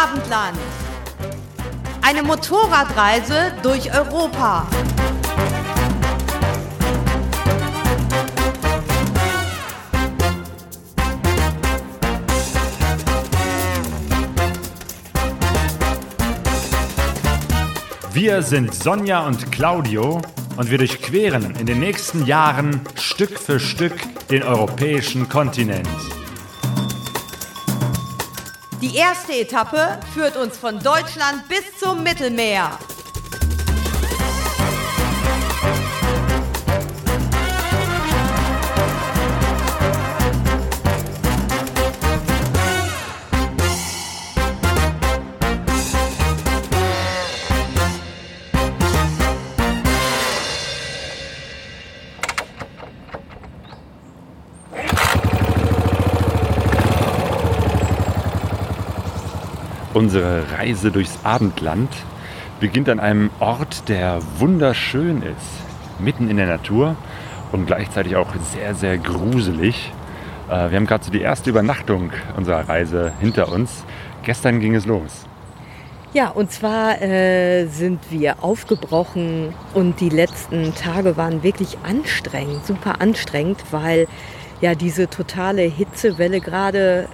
Abendland. Eine Motorradreise durch Europa. Wir sind Sonja und Claudio und wir durchqueren in den nächsten Jahren Stück für Stück den europäischen Kontinent. Die erste Etappe führt uns von Deutschland bis zum Mittelmeer. Unsere Reise durchs Abendland beginnt an einem Ort, der wunderschön ist, mitten in der Natur und gleichzeitig auch sehr, sehr gruselig. Äh, wir haben gerade so die erste Übernachtung unserer Reise hinter uns. Gestern ging es los. Ja, und zwar äh, sind wir aufgebrochen und die letzten Tage waren wirklich anstrengend, super anstrengend, weil ja diese totale Hitzewelle gerade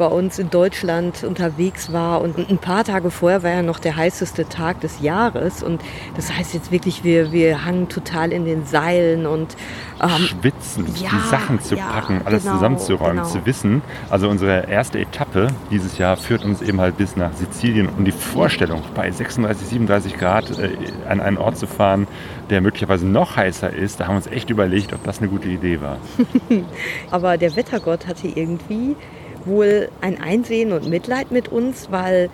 bei uns in Deutschland unterwegs war. Und ein paar Tage vorher war ja noch der heißeste Tag des Jahres. Und das heißt jetzt wirklich, wir, wir hangen total in den Seilen und ähm, schwitzen, ja, die Sachen zu ja, packen, alles genau, zusammenzuräumen, genau. zu wissen. Also unsere erste Etappe dieses Jahr führt uns eben halt bis nach Sizilien. Und die Vorstellung, bei 36, 37 Grad äh, an einen Ort zu fahren, der möglicherweise noch heißer ist, da haben wir uns echt überlegt, ob das eine gute Idee war. Aber der Wettergott hatte irgendwie wohl ein Einsehen und Mitleid mit uns, weil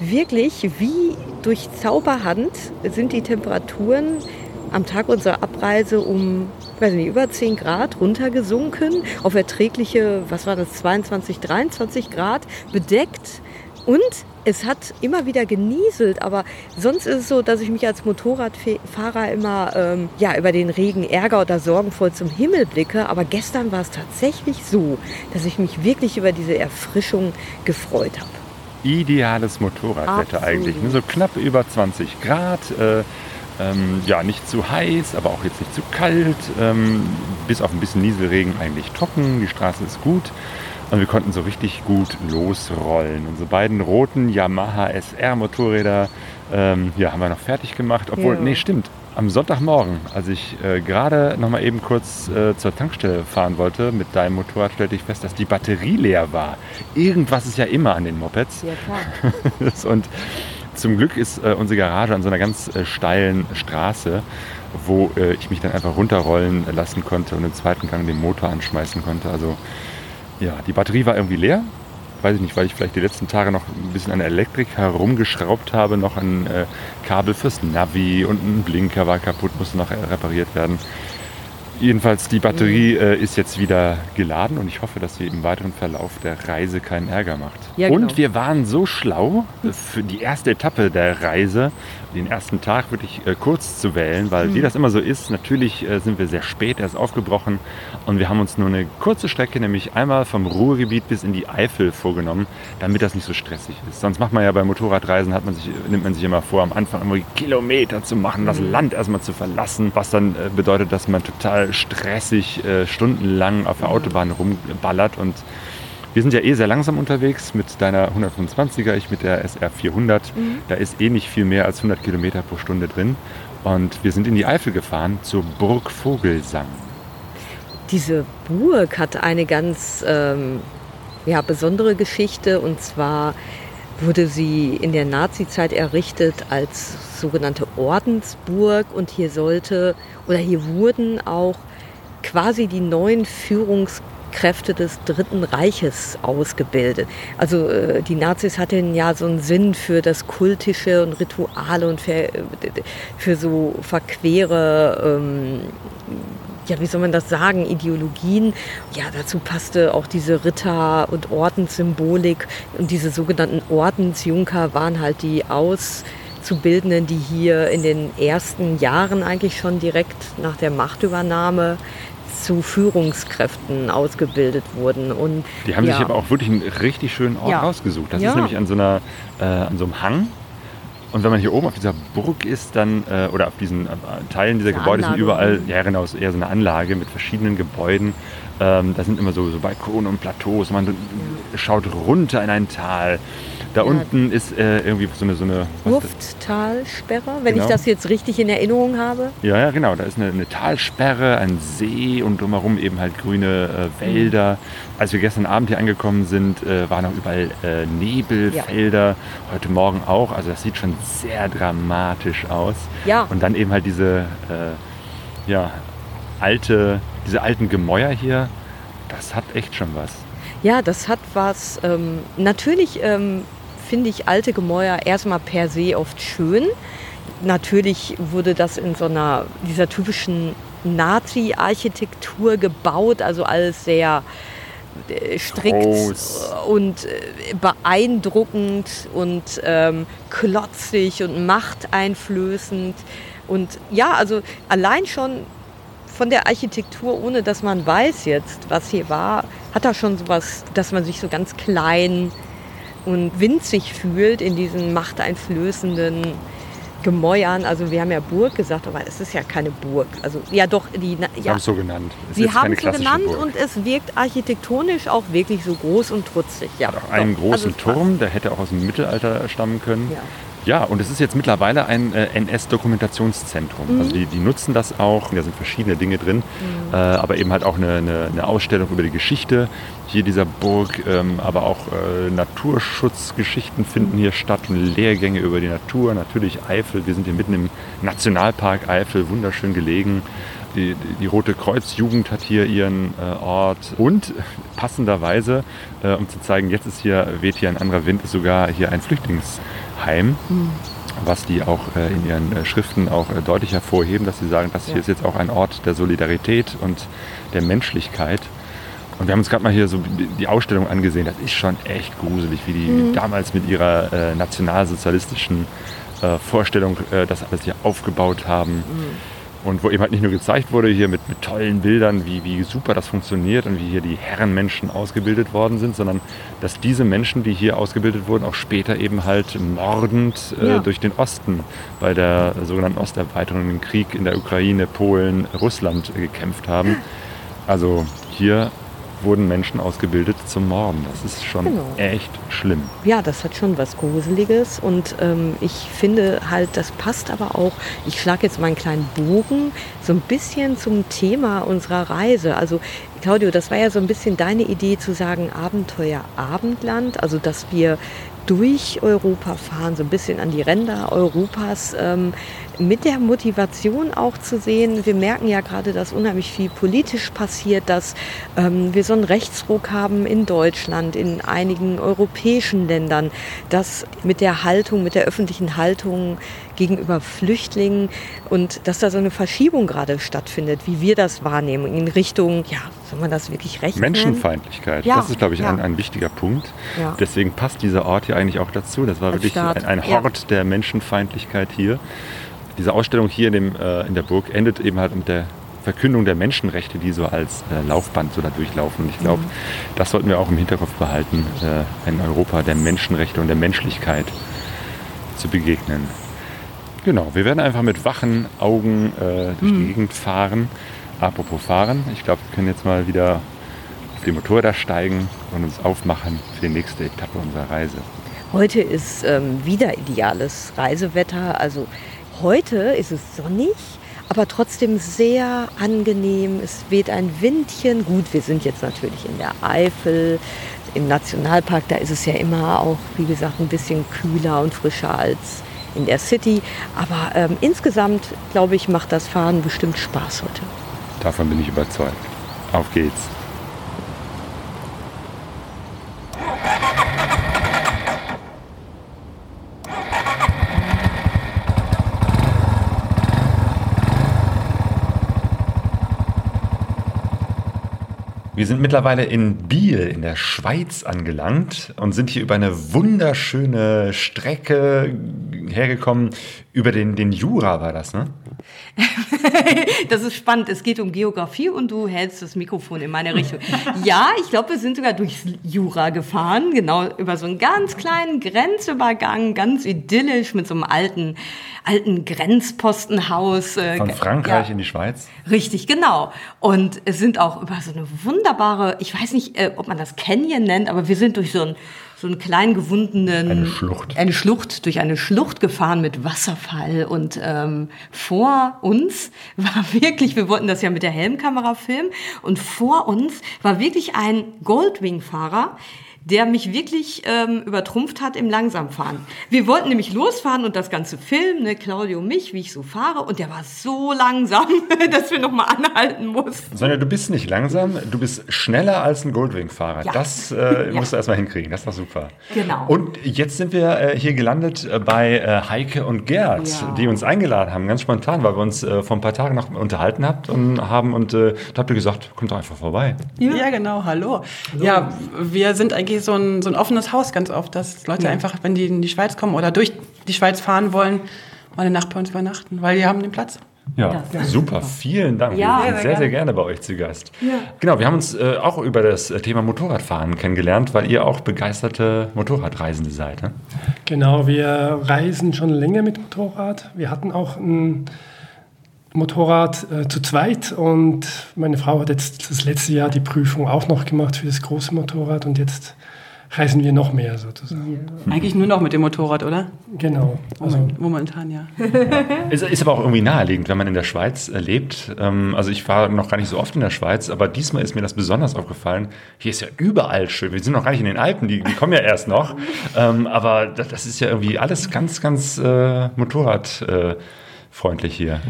wirklich wie durch Zauberhand sind die Temperaturen am Tag unserer Abreise um weiß nicht, über 10 Grad runtergesunken, auf erträgliche, was war das, 22, 23 Grad bedeckt. Und es hat immer wieder genieselt, aber sonst ist es so, dass ich mich als Motorradfahrer immer ähm, ja, über den Regen ärger oder sorgenvoll zum Himmel blicke. Aber gestern war es tatsächlich so, dass ich mich wirklich über diese Erfrischung gefreut habe. Ideales Motorradwetter Absolut. eigentlich. So knapp über 20 Grad. Äh, ähm, ja, nicht zu heiß, aber auch jetzt nicht zu kalt. Ähm, bis auf ein bisschen Nieselregen eigentlich trocken. Die Straße ist gut. Und wir konnten so richtig gut losrollen. Unsere beiden roten Yamaha SR Motorräder ähm, ja, haben wir noch fertig gemacht. Obwohl, ja. nee, stimmt. Am Sonntagmorgen, als ich äh, gerade noch mal eben kurz äh, zur Tankstelle fahren wollte mit deinem Motorrad, stellte ich fest, dass die Batterie leer war. Irgendwas ist ja immer an den Mopeds. Ja, klar. und zum Glück ist äh, unsere Garage an so einer ganz äh, steilen Straße, wo äh, ich mich dann einfach runterrollen lassen konnte und im zweiten Gang den Motor anschmeißen konnte. Also ja, die Batterie war irgendwie leer. Weiß ich nicht, weil ich vielleicht die letzten Tage noch ein bisschen an der Elektrik herumgeschraubt habe, noch ein äh, Kabel fürs Navi und ein Blinker war kaputt, musste noch repariert werden. Jedenfalls, die Batterie mhm. äh, ist jetzt wieder geladen und ich hoffe, dass sie im weiteren Verlauf der Reise keinen Ärger macht. Ja, genau. Und wir waren so schlau, für die erste Etappe der Reise den ersten Tag wirklich äh, kurz zu wählen, weil mhm. wie das immer so ist, natürlich äh, sind wir sehr spät erst aufgebrochen und wir haben uns nur eine kurze Strecke, nämlich einmal vom Ruhrgebiet bis in die Eifel vorgenommen, damit das nicht so stressig ist. Sonst macht man ja bei Motorradreisen, hat man sich, nimmt man sich immer vor, am Anfang irgendwie Kilometer zu machen, das mhm. Land erstmal zu verlassen, was dann äh, bedeutet, dass man total stressig äh, stundenlang auf der mhm. Autobahn rumballert und wir sind ja eh sehr langsam unterwegs mit deiner 125er, ich mit der SR 400. Mhm. Da ist eh nicht viel mehr als 100 Kilometer pro Stunde drin. Und wir sind in die Eifel gefahren zur Burg Vogelsang. Diese Burg hat eine ganz ähm, ja, besondere Geschichte und zwar wurde sie in der Nazizeit errichtet als sogenannte Ordensburg und hier sollte oder hier wurden auch quasi die neuen Führungs Kräfte des Dritten Reiches ausgebildet. Also äh, die Nazis hatten ja so einen Sinn für das Kultische und Rituale und für, für so verquere, ähm, ja, wie soll man das sagen, Ideologien. Ja, dazu passte auch diese Ritter- und Ordenssymbolik und diese sogenannten Ordensjunker waren halt die Auszubildenden, die hier in den ersten Jahren eigentlich schon direkt nach der Machtübernahme zu Führungskräften ausgebildet wurden. Und, die haben ja. sich aber auch wirklich einen richtig schönen Ort Ja. rausgesucht. Das Ja. ist nämlich an so, einer, äh, an so einem Hang. Und wenn man hier oben auf dieser Burg ist, dann, äh, oder auf diesen äh, Teilen dieser Eine Gebäude sind Anlage überall, oben. ja genau, ist eher so eine Anlage mit verschiedenen Gebäuden. Ähm, da sind immer so, so Balkone und Plateaus. Man schaut runter in ein Tal. Da Ja. unten ist äh, irgendwie so eine, so eine? Wurfttalsperre, wenn Genau. ich das jetzt richtig in Erinnerung habe. Ja, ja, genau. Da ist eine, eine Talsperre, ein See und drumherum eben halt grüne äh, Wälder. Als wir gestern Abend hier angekommen sind, äh, waren auch überall äh, Nebelfelder. Heute Morgen auch. Also das sieht schon sehr dramatisch aus. Ja. Und dann eben halt diese äh, ja, alte, diese alten Gemäuer hier. Das hat echt schon was. Ja, das hat was. Ähm, natürlich ähm, finde ich alte Gemäuer erstmal per se oft schön. Natürlich wurde das in so einer, dieser typischen Nazi-Architektur gebaut, also alles sehr äh, strikt Groß. und äh, beeindruckend und ähm, klotzig und machteinflößend. Und ja, also allein schon von der Architektur, ohne dass man weiß jetzt, was hier war, hat da schon sowas, dass man sich so ganz klein und winzig fühlt in diesen machteinflößenden Gemäuern. Also wir haben ja Burg gesagt, aber es ist ja keine Burg. Also ja doch, die na, ja. haben es so genannt. Es Sie haben es so genannt Burg. und es wirkt architektonisch auch wirklich so groß und trutzig. Ja, Hat auch einen doch. großen also Turm, der hätte auch aus dem Mittelalter stammen können. Ja. Ja, und es ist jetzt mittlerweile ein äh, NS-Dokumentationszentrum. Mhm. Also die, die nutzen das auch. Da sind verschiedene Dinge drin, Mhm. äh, aber eben halt auch eine, eine, eine Ausstellung über die Geschichte hier dieser Burg, ähm, aber auch äh, Naturschutzgeschichten finden hier statt und Lehrgänge über die Natur. Natürlich Eifel. Wir sind hier mitten im Nationalpark Eifel, wunderschön gelegen. Die, die, Rote Kreuz Jugend hat hier ihren äh, Ort und passenderweise, äh, um zu zeigen, jetzt ist hier, weht hier ein anderer Wind, ist sogar hier ein Flüchtlingsheim, was die auch äh, in ihren äh, Schriften auch äh, deutlich hervorheben, dass sie sagen, das hier Ja. ist jetzt auch ein Ort der Solidarität und der Menschlichkeit. Und wir haben uns gerade mal hier so die- Ausstellung angesehen. Das ist schon echt gruselig, wie die damals mit ihrer äh, nationalsozialistischen äh, Vorstellung äh, das alles hier aufgebaut haben. Und wo eben halt nicht nur gezeigt wurde, hier mit, mit tollen Bildern, wie, wie super das funktioniert und wie hier die Herrenmenschen ausgebildet worden sind, sondern dass diese Menschen, die hier ausgebildet wurden, auch später eben halt mordend äh, Ja. durch den Osten bei der sogenannten Osterweiterung, im Krieg in der Ukraine, Polen, Russland äh, gekämpft haben. Also hier wurden Menschen ausgebildet zum Morden. Das ist schon Genau. echt schlimm. Ja, das hat schon was Gruseliges und ähm, ich finde halt, das passt aber auch, ich schlage jetzt mal einen kleinen Bogen, so ein bisschen zum Thema unserer Reise. Also Claudio, das war ja so ein bisschen deine Idee zu sagen, Abenteuer Abendland, also dass wir durch Europa fahren, so ein bisschen an die Ränder Europas, ähm, mit der Motivation auch zu sehen, wir merken ja gerade, dass unheimlich viel politisch passiert, dass ähm, wir so einen Rechtsruck haben in Deutschland, in einigen europäischen Ländern, dass mit der Haltung, mit der öffentlichen Haltung gegenüber Flüchtlingen und dass da so eine Verschiebung gerade stattfindet, wie wir das wahrnehmen, in Richtung, ja, soll man das wirklich recht? Menschenfeindlichkeit, Ja, das ist, glaube ich, ja. ein, ein wichtiger Punkt. Ja. Deswegen passt dieser Ort hier eigentlich auch dazu. Das war Als wirklich Staat, ein, ein. Hort der Menschenfeindlichkeit hier. Diese Ausstellung hier in, dem, äh, in der Burg endet eben halt mit der Verkündung der Menschenrechte, die so als äh, Laufband so da durchlaufen. Und ich glaube, Mhm. das sollten wir auch im Hinterkopf behalten, äh, ein Europa der Menschenrechte und der Menschlichkeit zu begegnen. Genau, wir werden einfach mit wachen Augen äh, durch Mhm. die Gegend fahren. Apropos fahren, ich glaube, wir können jetzt mal wieder auf die Motorräder steigen und uns aufmachen für die nächste Etappe unserer Reise. Heute ist ähm, wieder ideales Reisewetter. Also heute ist es sonnig, aber trotzdem sehr angenehm. Es weht ein Windchen. Gut, wir sind jetzt natürlich in der Eifel, im Nationalpark. Da ist es ja immer auch, wie gesagt, ein bisschen kühler und frischer als in der City. Aber ähm, insgesamt, glaube ich, macht das Fahren bestimmt Spaß heute. Davon bin ich überzeugt. Auf geht's. Wir sind mittlerweile in Biel in der Schweiz angelangt und sind hier über eine wunderschöne Strecke hergekommen. Über den, den Jura war das, ne? das ist spannend. Es geht um Geografie und du hältst das Mikrofon in meine Richtung. Ja, ich glaube, wir sind sogar durchs Jura gefahren, genau über so einen ganz kleinen Grenzübergang, ganz idyllisch mit so einem alten, alten Grenzpostenhaus. äh, Von Frankreich ja, in die Schweiz? Richtig, genau. Und es sind auch über so eine wunderbare, ich weiß nicht, äh, ob man das Canyon nennt, aber wir sind durch so ein so einen kleinen gewundenen eine Schlucht. eine Schlucht durch eine Schlucht gefahren mit Wasserfall und ähm, vor uns war wirklich, wir wollten das ja mit der Helmkamera filmen und vor uns war wirklich ein Goldwing-Fahrer, der mich wirklich ähm, übertrumpft hat im Langsamfahren. Wir wollten nämlich losfahren und das ganze filmen, ne, Claudio und mich, wie ich so fahre, und der war so langsam, dass wir nochmal anhalten mussten. Sonja, du bist nicht langsam, du bist schneller als ein Goldwing-Fahrer. Ja. Das äh, musst du erstmal hinkriegen, das war super. Genau. Und jetzt sind wir äh, hier gelandet äh, bei äh, Heike und Gerd, ja. die uns eingeladen haben, ganz spontan, weil wir uns äh, vor ein paar Tagen noch unterhalten habt und haben und äh, da habt ihr gesagt, kommt doch einfach vorbei. Ja, ja genau, hallo. hallo. Ja, wir sind eigentlich eigentlich so ein, so ein offenes Haus ganz oft, dass Leute ja. einfach, wenn die in die Schweiz kommen oder durch die Schweiz fahren wollen, mal eine Nacht bei uns übernachten, weil wir haben den Platz. Ja, ja super. Vielen Dank. Ja, wir sind sehr, sehr gerne bei euch zu Gast. Ja. Genau, wir haben uns äh, auch über das Thema Motorradfahren kennengelernt, weil ihr auch begeisterte Motorradreisende seid. Ne? Genau, wir reisen schon länger mit Motorrad. Wir hatten auch ein Motorrad äh, zu zweit und meine Frau hat jetzt das letzte Jahr die Prüfung auch noch gemacht für das große Motorrad und jetzt reisen wir noch mehr sozusagen. Ja. Eigentlich nur noch mit dem Motorrad, oder? Genau. Also momentan, ja. ist, ist aber auch irgendwie naheliegend, wenn man in der Schweiz äh, lebt. Ähm, also ich war noch gar nicht so oft in der Schweiz, aber diesmal ist mir das besonders aufgefallen. Hier ist ja überall schön. Wir sind noch gar nicht in den Alpen, die, die kommen ja erst noch. Ähm, aber das, das, ist ja irgendwie alles ganz, ganz äh, Motorrad. Äh, freundlich hier.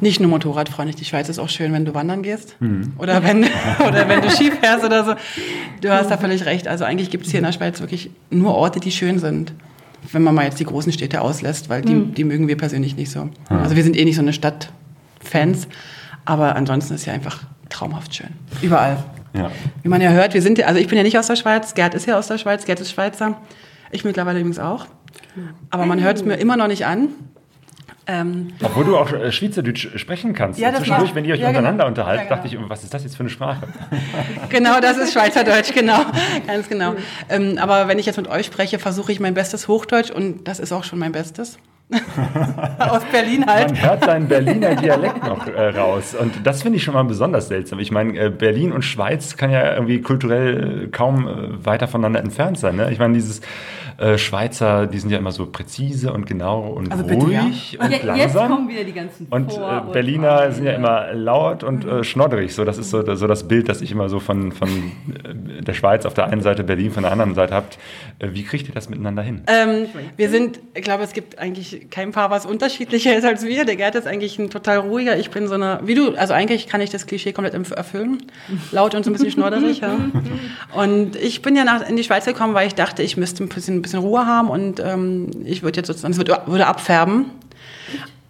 Nicht nur motorradfreundlich, die Schweiz ist auch schön, wenn du wandern gehst mhm. oder, wenn, oder wenn du Ski fährst oder so. Du hast da völlig recht. Also eigentlich gibt es hier in der Schweiz wirklich nur Orte, die schön sind. Wenn man mal jetzt die großen Städte auslässt, weil die, mhm. die mögen wir persönlich nicht so. Mhm. Also wir sind eh nicht so eine Stadtfans, aber ansonsten ist ja einfach traumhaft schön. Überall. Ja. Wie man ja hört, wir sind, also ich bin ja nicht aus der Schweiz, Gerd ist ja aus der Schweiz, Gerd ist Schweizer. Ich mittlerweile übrigens auch. Aber man hört es mir immer noch nicht an. Ähm, Obwohl du auch äh, Schweizerdeutsch sprechen kannst. Ja, Zwischendurch, wenn ihr euch ja, untereinander genau. unterhaltet, ja, genau. dachte ich, was ist das jetzt für eine Sprache? genau, das ist Schweizerdeutsch, genau. Ganz genau. Ähm, aber wenn ich jetzt mit euch spreche, versuche ich mein bestes Hochdeutsch und das ist auch schon mein Bestes. Aus Berlin halt. Man hört deinen Berliner Dialekt noch äh, raus. Und das finde ich schon mal besonders seltsam. Ich meine, äh, Berlin und Schweiz kann ja irgendwie kulturell kaum äh, weiter voneinander entfernt sein. Ne? Ich meine, dieses äh, Schweizer, die sind ja immer so präzise und genau und also bitte, ruhig ja. und, und langsam. Jetzt kommen wieder die ganzen Und äh, Berliner und sind ja immer laut und äh, schnodderig. So, das ist so, so das Bild, das ich immer so von, von äh, der Schweiz auf der einen Seite, Berlin von der anderen Seite habt. Äh, wie kriegt ihr das miteinander hin? Ähm, wir sind, ich glaube, es gibt eigentlich kein Paar, was unterschiedlicher ist als wir. Der Gerd ist eigentlich ein total ruhiger. Ich bin so eine, wie du, also eigentlich kann ich das Klischee komplett erfüllen. Laut und so ein bisschen schnodderig. ja. Und ich bin ja nach, in die Schweiz gekommen, weil ich dachte, ich müsste ein bisschen, ein bisschen Ruhe haben und ähm, ich würde jetzt sozusagen, es würde, würde abfärben.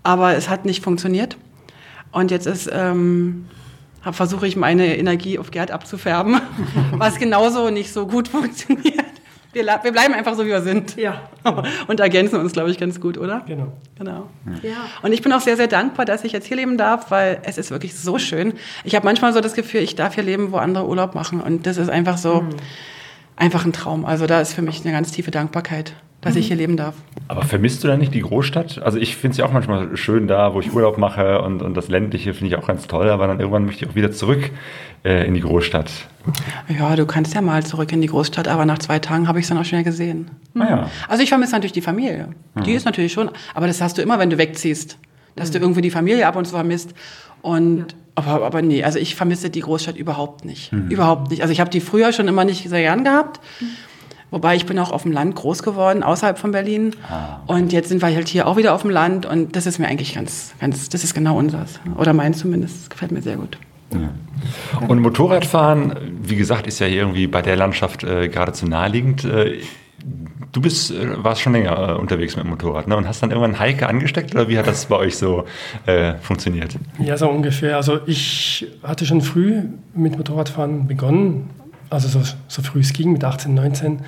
Aber es hat nicht funktioniert. Und jetzt ist, ähm, versuche ich meine Energie auf Gerd abzufärben, was genauso nicht so gut funktioniert. Wir, wir, bleiben einfach so, wie wir sind. Ja. Und ergänzen uns, glaube ich, ganz gut, oder? Genau. Genau. Ja. Und ich bin auch sehr, sehr dankbar, dass ich jetzt hier leben darf, weil es ist wirklich so schön. Ich habe manchmal so das Gefühl, ich darf hier leben, wo andere Urlaub machen. Und das ist einfach so. Mhm einfach ein Traum. Also da ist für mich eine ganz tiefe Dankbarkeit, dass mhm. ich hier leben darf. Aber vermisst du da nicht die Großstadt? Also ich finde es ja auch manchmal schön da, wo ich Urlaub mache und, und das ländliche finde ich auch ganz toll, aber dann irgendwann möchte ich auch wieder zurück äh, in die Großstadt. Ja, du kannst ja mal zurück in die Großstadt, aber nach zwei Tagen habe ich es dann auch schnell gesehen. Ah, ja. Also ich vermisse natürlich die Familie. Mhm. Die ist natürlich schon, aber das hast du immer, wenn du wegziehst, dass mhm. du irgendwie die Familie ab und zu vermisst. Und ja. aber, aber nee, also ich vermisse die Großstadt überhaupt nicht. Mhm. Überhaupt nicht. Also ich habe die früher schon immer nicht sehr gern gehabt. Wobei ich bin auch auf dem Land groß geworden, außerhalb von Berlin. Ah, okay. Und jetzt sind wir halt hier auch wieder auf dem Land und das ist mir eigentlich ganz, ganz, das ist genau unseres. Oder meins zumindest. Das gefällt mir sehr gut. Ja. Und Motorradfahren, wie gesagt, ist ja hier irgendwie bei der Landschaft äh, geradezu naheliegend. Äh, Du bist, äh, warst schon länger äh, unterwegs mit dem Motorrad ne? und hast dann irgendwann Heike angesteckt oder wie hat das bei euch so äh, funktioniert? Ja, so ungefähr. Also ich hatte schon früh mit Motorradfahren begonnen. Also so, so früh es ging, mit 18, 19,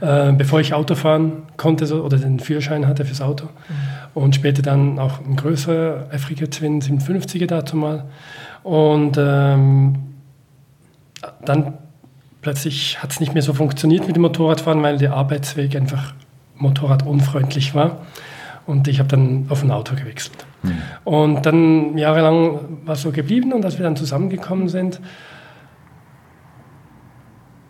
äh, bevor ich Auto fahren konnte so, oder den Führerschein hatte fürs Auto. Mhm. Und später dann auch ein größerer Afrika Twin 57er dazu mal. Und ähm, dann plötzlich hat es nicht mehr so funktioniert mit dem Motorradfahren, weil der Arbeitsweg einfach motorradunfreundlich war. Und ich habe dann auf ein Auto gewechselt. Mhm. Und dann jahrelang war es so geblieben und als wir dann zusammengekommen sind,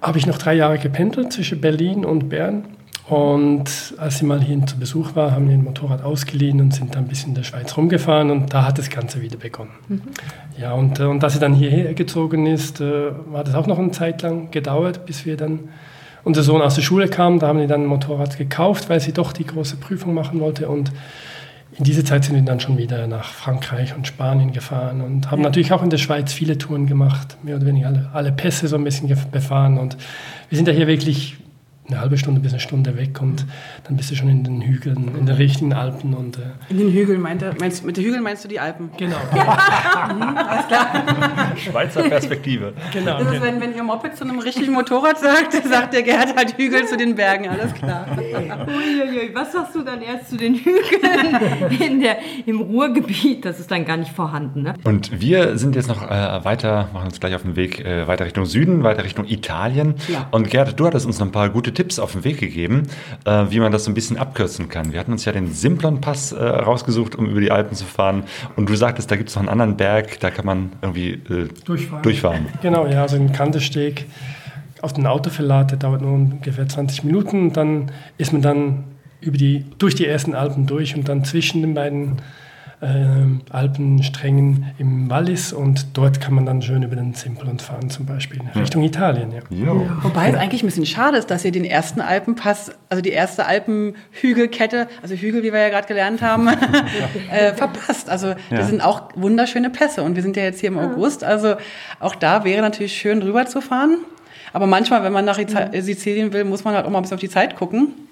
habe ich noch drei Jahre gependelt zwischen Berlin und Bern. Und als sie mal hier zu Besuch war, haben wir ein Motorrad ausgeliehen und sind dann ein bisschen in der Schweiz rumgefahren und da hat das Ganze wieder begonnen. Mhm. Ja, und, äh, und dass sie dann hierher gezogen ist, äh, war das auch noch eine Zeit lang gedauert, bis wir dann, unser Sohn aus der Schule kam, da haben wir dann ein Motorrad gekauft, weil sie doch die große Prüfung machen wollte und in dieser Zeit sind wir dann schon wieder nach Frankreich und Spanien gefahren und haben ja. natürlich auch in der Schweiz viele Touren gemacht, mehr oder weniger alle, alle Pässe so ein bisschen befahren. Und wir sind ja hier wirklich eine halbe Stunde bis eine Stunde weg und dann bist du schon in den Hügeln, in den richtigen Alpen. Und, äh in den Hügeln, meint er, meinst, mit den Hügeln meinst du die Alpen? Genau. mhm, alles klar. Schweizer Perspektive. Genau. Das ist, wenn, wenn ihr Moped zu einem richtigen Motorrad sagt, sagt der Gerhard halt Hügel zu den Bergen, alles klar. Uiuiui, was sagst du dann erst zu den Hügeln in der, im Ruhrgebiet? Das ist dann gar nicht vorhanden. Ne? Und wir sind jetzt noch äh, weiter, machen uns gleich auf den Weg äh, weiter Richtung Süden, weiter Richtung Italien. Ja. Und Gerhard, du hattest uns noch ein paar gute Tipps auf den Weg gegeben, äh, wie man das so ein bisschen abkürzen kann. Wir hatten uns ja den Simplon-Pass äh, rausgesucht, um über die Alpen zu fahren. Und du sagtest, da gibt es noch einen anderen Berg, da kann man irgendwie äh, durchfahren. durchfahren. Genau, ja, also ein Kantesteg auf den Autoverlad, der dauert nur ungefähr 20 Minuten. Dann ist man dann über die, durch die ersten Alpen durch und dann zwischen den beiden äh, Alpensträngen im Wallis und dort kann man dann schön über den Simplon fahren, zum Beispiel Richtung ja. Italien. Ja. Ja. Wobei es eigentlich ein bisschen schade ist, dass ihr den ersten Alpenpass, also die erste Alpenhügelkette, also Hügel, wie wir ja gerade gelernt haben, äh, verpasst. Also das sind auch wunderschöne Pässe und wir sind ja jetzt hier im August, also auch da wäre natürlich schön drüber zu fahren. Aber manchmal, wenn man nach Sizilien will, muss man halt auch mal ein bisschen auf die Zeit gucken.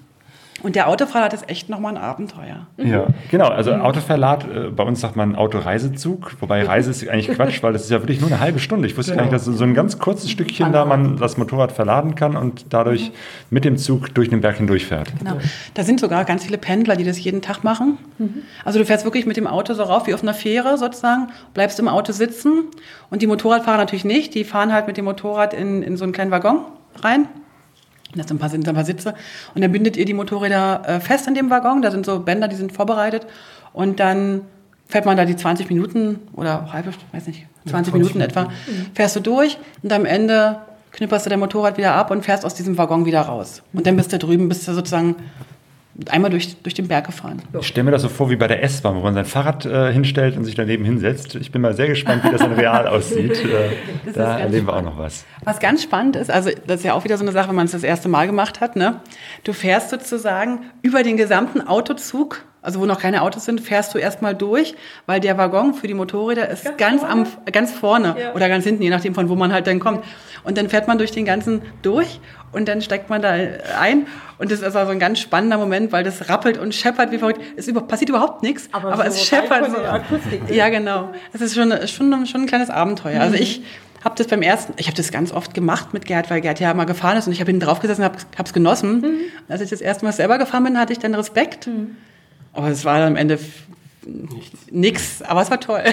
Und der Autoverlad ist echt nochmal ein Abenteuer. Ja, genau. Also mhm. Autoverlad, äh, bei uns sagt man Autoreisezug, wobei Reise ist eigentlich Quatsch, weil das ist ja wirklich nur eine halbe Stunde. Ich wusste genau. gar nicht, dass so ein ganz kurzes Stückchen da man das Motorrad verladen kann und dadurch mhm. mit dem Zug durch den Berg hindurchfährt. Genau. Da sind sogar ganz viele Pendler, die das jeden Tag machen. Mhm. Also du fährst wirklich mit dem Auto so rauf wie auf einer Fähre sozusagen, bleibst im Auto sitzen und die Motorradfahrer natürlich nicht. Die fahren halt mit dem Motorrad in, in so einen kleinen Waggon rein das sind ein, paar, sind ein paar Sitze. Und dann bindet ihr die Motorräder äh, fest in dem Waggon. Da sind so Bänder, die sind vorbereitet. Und dann fährt man da die 20 Minuten oder halbe, weiß nicht, 20 ja, Minuten etwa, fährst du durch und am Ende knipperst du dein Motorrad wieder ab und fährst aus diesem Waggon wieder raus. Und dann bist du drüben, bist du sozusagen einmal durch, durch den Berg gefahren. Ich stelle mir das so vor wie bei der S-Bahn, wo man sein Fahrrad äh, hinstellt und sich daneben hinsetzt. Ich bin mal sehr gespannt, wie das dann real aussieht. Äh, da erleben wir auch noch was. Was ganz spannend ist, also das ist ja auch wieder so eine Sache, wenn man es das erste Mal gemacht hat, ne? du fährst sozusagen über den gesamten Autozug also wo noch keine Autos sind, fährst du erstmal durch, weil der Waggon für die Motorräder ist ganz, ganz vorne, am, ganz vorne ja. oder ganz hinten, je nachdem von wo man halt dann kommt. Und dann fährt man durch den ganzen durch und dann steigt man da ein und das ist also ein ganz spannender Moment, weil das rappelt und scheppert wie verrückt. Es über, passiert überhaupt nichts, aber, aber so es scheppert so. Akustik, ja, genau. Es ist schon, schon, schon ein kleines Abenteuer. Also mhm. Also ich habe das beim ersten, ich habe das ganz oft gemacht mit Gerd, weil Gerd ja mal gefahren ist und ich habe hinten drauf gesessen und habe es genossen. Mhm. Als ich das erste Mal selber gefahren bin, hatte ich dann Respekt. Mhm. Aber es war am Ende nichts, aber es war toll.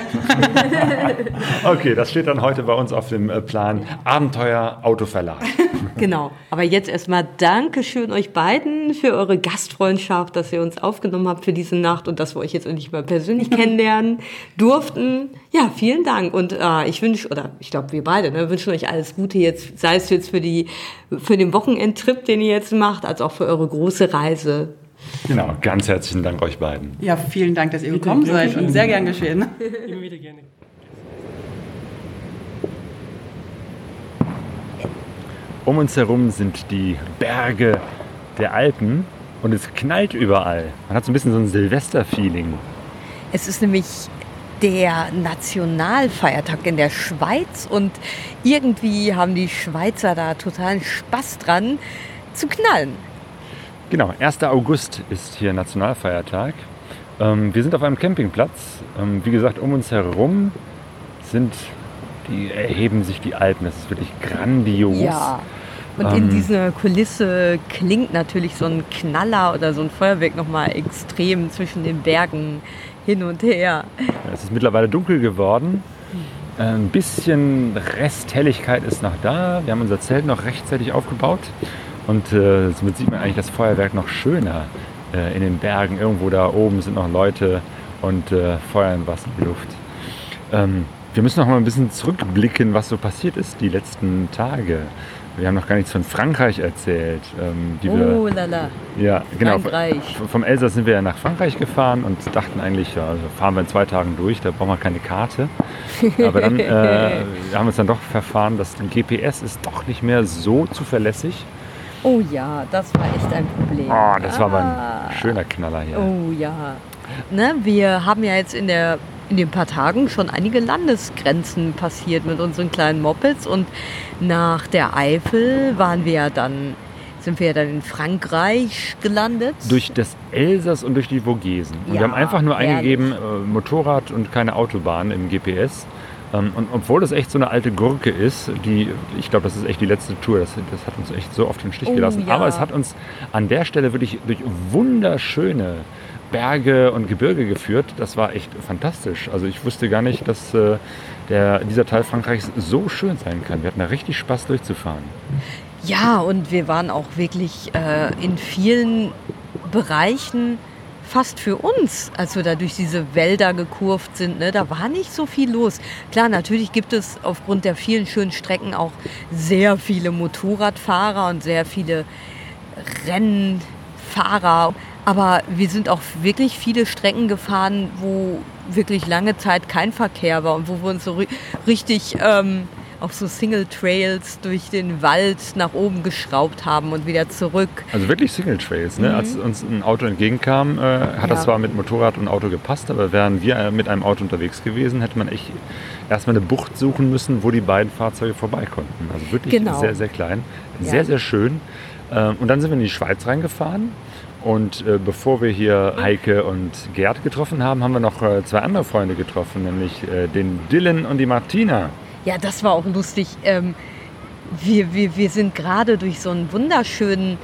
okay, das steht dann heute bei uns auf dem äh, Plan Abenteuer Autoverlag. Genau, aber jetzt erstmal Dankeschön euch beiden für eure Gastfreundschaft, dass ihr uns aufgenommen habt für diese Nacht und dass wir euch jetzt endlich mal persönlich kennenlernen durften. Ja, vielen Dank und äh, ich wünsche, oder ich glaube wir beide, ne, wünschen euch alles Gute jetzt, sei es jetzt für, die, für den Wochenendtrip, den ihr jetzt macht, als auch für eure große Reise Genau, ganz herzlichen Dank euch beiden. Ja, vielen Dank, dass ihr Bitte, gekommen seid und sehr gern geschehen. Immer wieder gerne. Um uns herum sind die Berge der Alpen und es knallt überall. Man hat so ein bisschen so ein Silvester-Feeling. Es ist nämlich der Nationalfeiertag in der Schweiz und irgendwie haben die Schweizer da totalen Spaß dran zu knallen. Genau, 1. August ist hier Nationalfeiertag. Ähm, wir sind auf einem Campingplatz. Ähm, wie gesagt, um uns herum sind die erheben sich die Alpen. Das ist wirklich grandios. Ja. Und in dieser Kulisse klingt natürlich so ein Knaller oder so ein Feuerwerk nochmal extrem zwischen den Bergen hin und her. Es ist mittlerweile dunkel geworden. Ein bisschen Resthelligkeit ist noch da. Wir haben unser Zelt noch rechtzeitig aufgebaut. Und äh, somit sieht man eigentlich das Feuerwerk noch schöner äh, in den Bergen. Irgendwo da oben sind noch Leute und äh, feuern was in die Luft. Ähm, wir müssen noch mal ein bisschen zurückblicken, was so passiert ist die letzten Tage. Wir haben noch gar nichts von Frankreich erzählt. Ähm, die Oh wir, lala. ja, genau. Frankreich. Vom Elsass sind wir ja nach Frankreich gefahren und dachten eigentlich, ja, also fahren wir in zwei Tagen durch, da brauchen wir keine Karte. Aber dann äh, haben wir uns dann doch verfahren, dass ein GPS ist doch nicht mehr so zuverlässig. Oh ja, das war echt ein Problem. Oh, das war aber Ah. ein schöner Knaller hier. Oh ja. Ne, wir haben ja jetzt in, der, in den paar Tagen schon einige Landesgrenzen passiert mit unseren kleinen Mopeds und nach der Eifel waren wir ja dann, sind wir ja dann in Frankreich gelandet. Durch das Elsass und durch die Vogesen. Und Ja, wir haben einfach nur eingegeben, äh, Motorrad und keine Autobahn im GPS. Ähm, und obwohl das echt so eine alte Gurke ist, die, ich glaube, das ist echt die letzte Tour, das, das hat uns echt so oft im Stich Oh, gelassen. ja. Aber es hat uns an der Stelle wirklich durch wunderschöne Berge und Gebirge geführt. Das war echt fantastisch. Also ich wusste gar nicht, dass äh, der, dieser Teil Frankreichs so schön sein kann. Wir hatten da richtig Spaß durchzufahren. Ja, und wir waren auch wirklich äh, in vielen Bereichen fast für uns, als wir da durch diese Wälder gekurvt sind. Ne? Da war nicht so viel los. Klar, natürlich gibt es aufgrund der vielen schönen Strecken auch sehr viele Motorradfahrer und sehr viele Rennfahrer. Aber wir sind auch wirklich viele Strecken gefahren, wo wirklich lange Zeit kein Verkehr war und wo wir uns so ri richtig ähm, auf so Single Trails durch den Wald nach oben geschraubt haben und wieder zurück. Also wirklich Single Trails. Ne? Als uns ein Auto entgegenkam, äh, hat das Ja. zwar mit Motorrad und Auto gepasst, aber wären wir äh, mit einem Auto unterwegs gewesen, hätte man echt erstmal eine Bucht suchen müssen, wo die beiden Fahrzeuge vorbei konnten. Also wirklich Genau. sehr, sehr klein. Ja. Sehr, sehr schön. Ähm, und dann sind wir in die Schweiz reingefahren. Und äh, bevor wir hier Heike und Gerd getroffen haben, haben wir noch äh, zwei andere Freunde getroffen, nämlich äh, den Dylan und die Martina. Ja, das war auch lustig. Ähm, wir, wir, wir sind gerade durch so einen wunderschönen,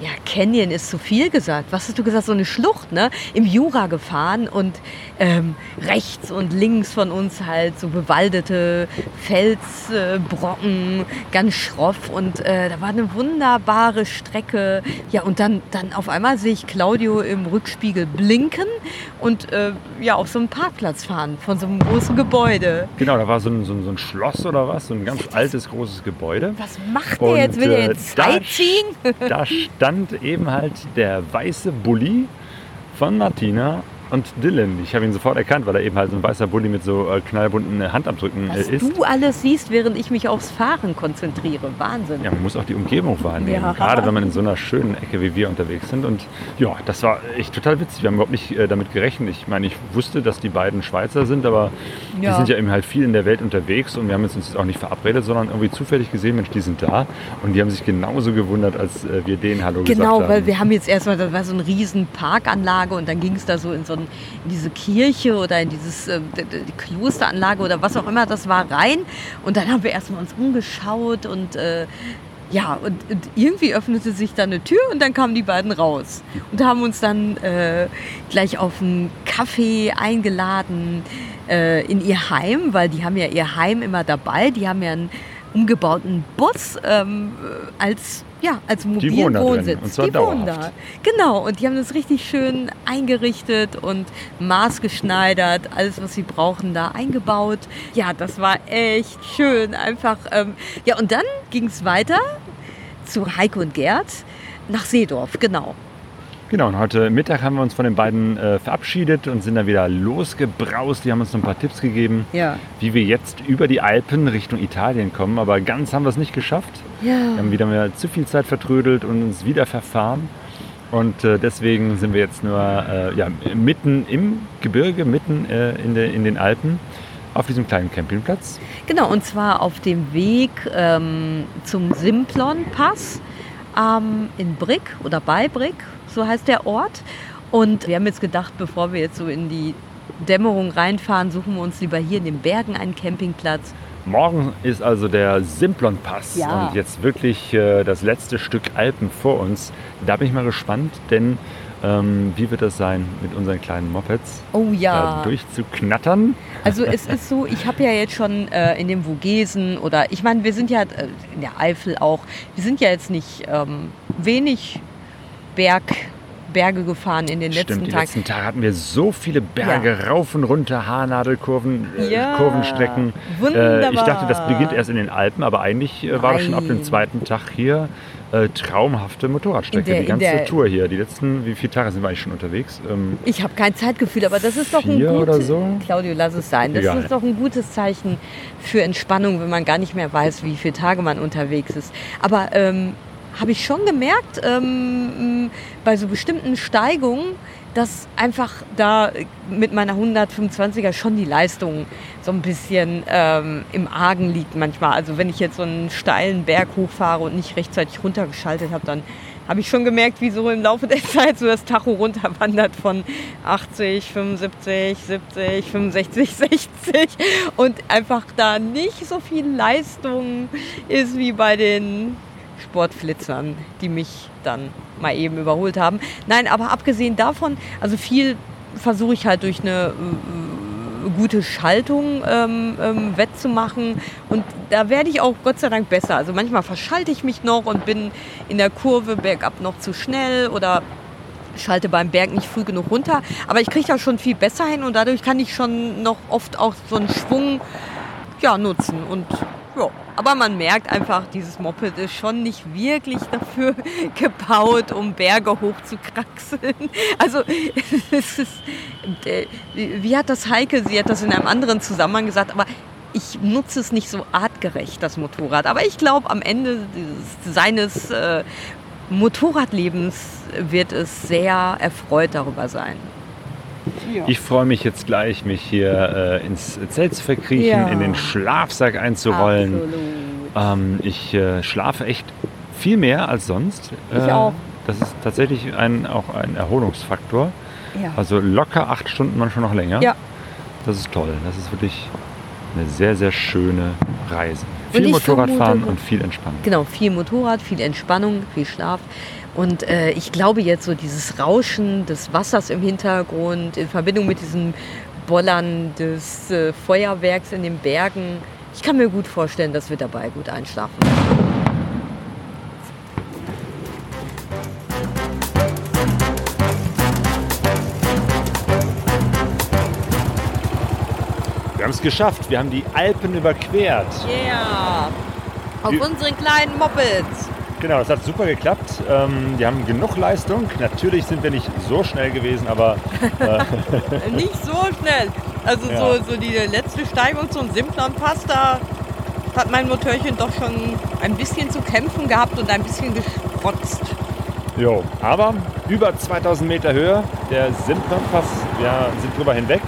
ja, Canyon ist zu viel gesagt. Was hast du gesagt? So eine Schlucht, ne? Im Jura gefahren und ähm, rechts und links von uns halt so bewaldete Felsbrocken, ganz schroff und äh, da war eine wunderbare Strecke. Ja, und dann, dann auf einmal sehe ich Claudio im Rückspiegel blinken und äh, ja, auf so einem Parkplatz fahren von so einem großen Gebäude. Genau, da war so ein, so ein, so ein Schloss oder was, so ein ganz altes, großes Gebäude. Was macht Und, der jetzt? Will er äh, jetzt da Sightseeing? Da stand eben halt der weiße Bulli von Martina und Dylan. Ich habe ihn sofort erkannt, weil er eben halt so ein weißer Bulli mit so äh, knallbunten äh, Handabdrücken äh, Was ist. du alles siehst, während ich mich aufs Fahren konzentriere. Wahnsinn. Ja, man muss auch die Umgebung wahrnehmen, Ja. gerade wenn man in so einer schönen Ecke wie wir unterwegs sind. Und ja, das war echt total witzig. Wir haben überhaupt nicht äh, damit gerechnet. Ich meine, ich wusste, dass die beiden Schweizer sind, aber die Ja. sind ja eben halt viel in der Welt unterwegs und wir haben uns jetzt auch nicht verabredet, sondern irgendwie zufällig gesehen, Mensch, die sind da. Und die haben sich genauso gewundert, als äh, wir denen Hallo gesagt Genau, haben. weil wir haben jetzt erstmal, da war so eine riesen Parkanlage und dann ging es da so in so in diese Kirche oder in dieses äh, die Klosteranlage oder was auch immer das war rein und dann haben wir erstmal uns umgeschaut und äh, ja, und, und irgendwie öffnete sich da eine Tür und dann kamen die beiden raus und haben uns dann äh, gleich auf einen Kaffee eingeladen äh, in ihr Heim, weil die haben ja ihr Heim immer dabei. Die haben ja einen umgebauten Bus ähm, als ja als mobilen wohnen Wohnsitz. und zwar die wohnen dauerhaft. da. Genau, und die haben das richtig schön eingerichtet und maßgeschneidert, alles, was sie brauchen, da eingebaut. Ja, das war echt schön. Einfach, ähm, ja, und dann ging es weiter zu Heike und Gerd nach Seedorf, genau. Genau, und heute Mittag haben wir uns von den beiden äh, verabschiedet und sind dann wieder losgebraust. Die haben uns noch ein paar Tipps gegeben, Ja. wie wir jetzt über die Alpen Richtung Italien kommen. Aber ganz haben wir es nicht geschafft. Wir Ja. haben wieder mal zu viel Zeit vertrödelt und uns wieder verfahren. Und äh, deswegen sind wir jetzt nur äh, ja, mitten im Gebirge, mitten äh, in, de, in den Alpen, auf diesem kleinen Campingplatz. Genau, und zwar auf dem Weg ähm, zum Simplon-Pass ähm, in Brick oder bei Brick, so heißt der Ort. Und wir haben jetzt gedacht, bevor wir jetzt so in die Dämmerung reinfahren, suchen wir uns lieber hier in den Bergen einen Campingplatz. Morgen ist also der Simplon-Pass Ja. und jetzt wirklich äh, das letzte Stück Alpen vor uns. Da bin ich mal gespannt, denn ähm, wie wird das sein, mit unseren kleinen Mopeds Oh ja. da durchzuknattern? Also es ist so, ich habe ja jetzt schon äh, in den Vogesen oder ich meine, wir sind ja äh, in der Eifel auch, wir sind ja jetzt nicht ähm, wenig Berg, Berge gefahren in den letzten Stimmt, die Tagen. letzten Tage hatten wir so viele Berge, rauf und runter, Haarnadelkurven, äh, Ja, Kurvenstrecken. wunderbar. Äh, ich dachte, das beginnt erst in den Alpen, aber eigentlich äh, war das schon ab dem Nein. zweiten Tag hier äh, traumhafte Motorradstrecke. Der- die ganze Tour hier. Die letzten, wie viele Tage sind wir eigentlich schon unterwegs? Ähm, Ich habe kein Zeitgefühl, aber das ist doch ein gutes... so? Claudio, lass es sein. Das Egal. ist doch ein gutes Zeichen für Entspannung, wenn man gar nicht mehr weiß, wie viele Tage man unterwegs ist. Aber ähm, habe ich schon gemerkt, ähm, bei so bestimmten Steigungen, dass einfach da mit meiner 125er schon die Leistung so ein bisschen ähm, im Argen liegt manchmal. Also wenn ich jetzt so einen steilen Berg hochfahre und nicht rechtzeitig runtergeschaltet habe, dann habe ich schon gemerkt, wie so im Laufe der Zeit so das Tacho runterwandert von 80, 75, 70, 65, 60 und einfach da nicht so viel Leistung ist wie bei den Sportflitzern, die mich dann mal eben überholt haben. Nein, aber abgesehen davon, also viel versuche ich halt durch eine äh, gute Schaltung ähm, ähm, wettzumachen. Und da werde ich auch Gott sei Dank besser. Also manchmal verschalte ich mich noch und bin in der Kurve bergab noch zu schnell oder schalte beim Berg nicht früh genug runter. Aber ich kriege das schon viel besser hin und dadurch kann ich schon noch oft auch so einen Schwung ja, nutzen. Und ja, aber man merkt einfach, dieses Moped ist schon nicht wirklich dafür gebaut, um Berge hochzukraxeln. Also es ist, äh, wie hat das Heike, sie hat das in einem anderen Zusammenhang gesagt, aber ich nutze es nicht so artgerecht, das Motorrad. Aber ich glaube, am Ende seines äh, Motorradlebens wird es sehr erfreut darüber sein. Ich freue mich jetzt gleich, mich hier äh, ins Zelt zu verkriechen, Ja. in den Schlafsack einzurollen. Ähm, ich äh, schlafe echt viel mehr als sonst. Ich Äh, auch. Das ist tatsächlich ein, auch ein Erholungsfaktor. Ja. Also locker acht Stunden, manchmal noch länger. Ja. Das ist toll. Das ist wirklich eine sehr, sehr schöne Reise. Viel Motorradfahren und viel Entspannung. Genau, viel Motorrad, viel Entspannung, viel Schlaf. Und äh, ich glaube jetzt so dieses Rauschen des Wassers im Hintergrund in Verbindung mit diesem Bollern des äh, Feuerwerks in den Bergen. Ich kann mir gut vorstellen, dass wir dabei gut einschlafen. Wir haben es geschafft. Wir haben die Alpen überquert. Yeah! Auf unseren kleinen Mopeds. Genau, das hat super geklappt. Ähm, die haben genug Leistung. Natürlich sind wir nicht so schnell gewesen, aber Nicht so schnell. Also Ja. so, so die letzte Steigung zum Simplon Pass, da hat mein Motörchen doch schon ein bisschen zu kämpfen gehabt und ein bisschen gesprotzt. Jo, aber über 2000 Meter Höhe, der Simplon-Pass, wir sind drüber hinweg,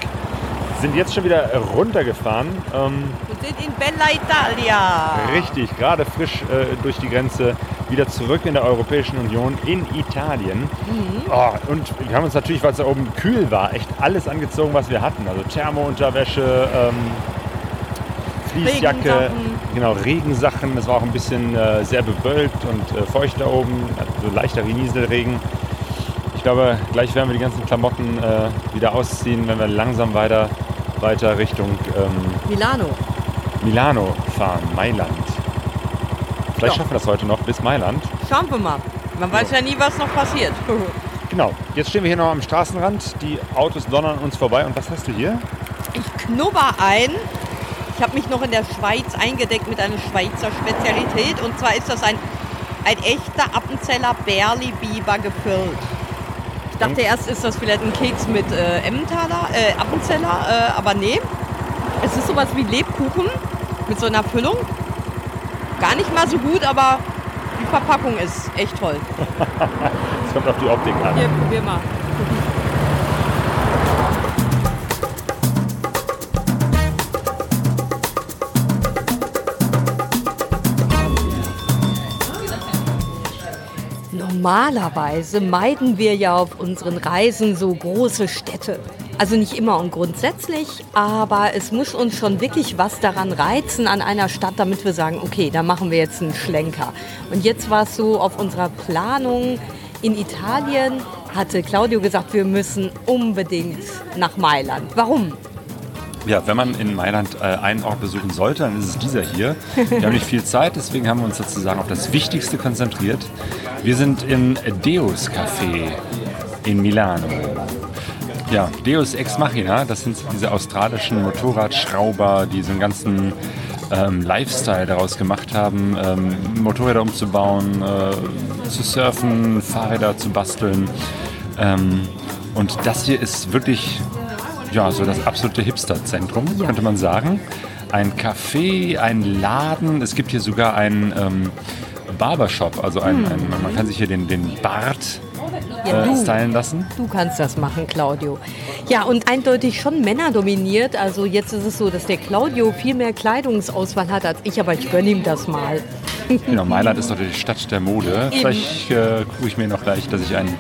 sind jetzt schon wieder runtergefahren. Ähm, Wir sind in Bella Italia. richtig, gerade frisch äh, durch die Grenze wieder zurück in der Europäischen Union in Italien. Oh, und wir haben uns natürlich, weil es da oben kühl war, echt alles angezogen, was wir hatten. Also Thermounterwäsche, ähm, Fließjacke, Regensachen. genau, Regensachen. Es war auch ein bisschen äh, sehr bewölkt und äh, feucht da oben, so leichter Nieselregen. Ich glaube, gleich werden wir die ganzen Klamotten äh, wieder ausziehen, wenn wir langsam weiter, weiter Richtung ähm, Milano. Milano fahren, Mailand. Vielleicht Ja. schaffen wir das heute noch bis Mailand. Schauen wir mal. Man weiß ja nie, was noch passiert. Genau, jetzt stehen wir hier noch am Straßenrand. Die Autos donnern uns vorbei. Und was hast du hier? Ich knubber ein. Ich habe mich noch in der Schweiz eingedeckt mit einer Schweizer Spezialität. Und zwar ist das ein, ein echter Appenzeller Berli Biber gefüllt. Ich dachte erst, ist das vielleicht ein Keks mit äh, Emmentaler, äh, Appenzeller, äh, aber nee. Es ist sowas wie Lebkuchen mit so einer Füllung. Gar nicht mal so gut, aber die Verpackung ist echt toll. Es kommt auf die Optik an. Hier, probier mal. Normalerweise meiden wir ja auf unseren Reisen so große Städte. Also nicht immer und grundsätzlich, aber es muss uns schon wirklich was daran reizen an einer Stadt, damit wir sagen, okay, da machen wir jetzt einen Schlenker. Und jetzt war es so auf unserer Planung in Italien, hatte Claudio gesagt, wir müssen unbedingt nach Mailand. Warum? Ja, wenn man in Mailand äh, einen Ort besuchen sollte, dann ist es dieser hier. Wir haben nicht viel Zeit, deswegen haben wir uns sozusagen auf das Wichtigste konzentriert. Wir sind im Deus Café in Milano. Ja, Deus Ex Machina, das sind diese australischen Motorradschrauber, die so einen ganzen ähm, Lifestyle daraus gemacht haben, ähm, Motorräder umzubauen, äh, zu surfen, Fahrräder zu basteln. Ähm, und das hier ist wirklich ja, so das absolute Hipster-Zentrum, könnte man sagen. Ein Café, ein Laden, es gibt hier sogar einen ähm, Barbershop, also ein, hm. ein, man kann sich hier den, den Bart ja, äh, stylen lassen. Du kannst das machen, Claudio. Ja, und eindeutig schon Männer dominiert. Also jetzt ist es so, dass der Claudio viel mehr Kleidungsauswahl hat als ich, aber ich gönne ihm das mal. Genau, Mailand ist doch die Stadt der Mode. Eben. Vielleicht äh, gucke ich mir noch gleich, dass ich einen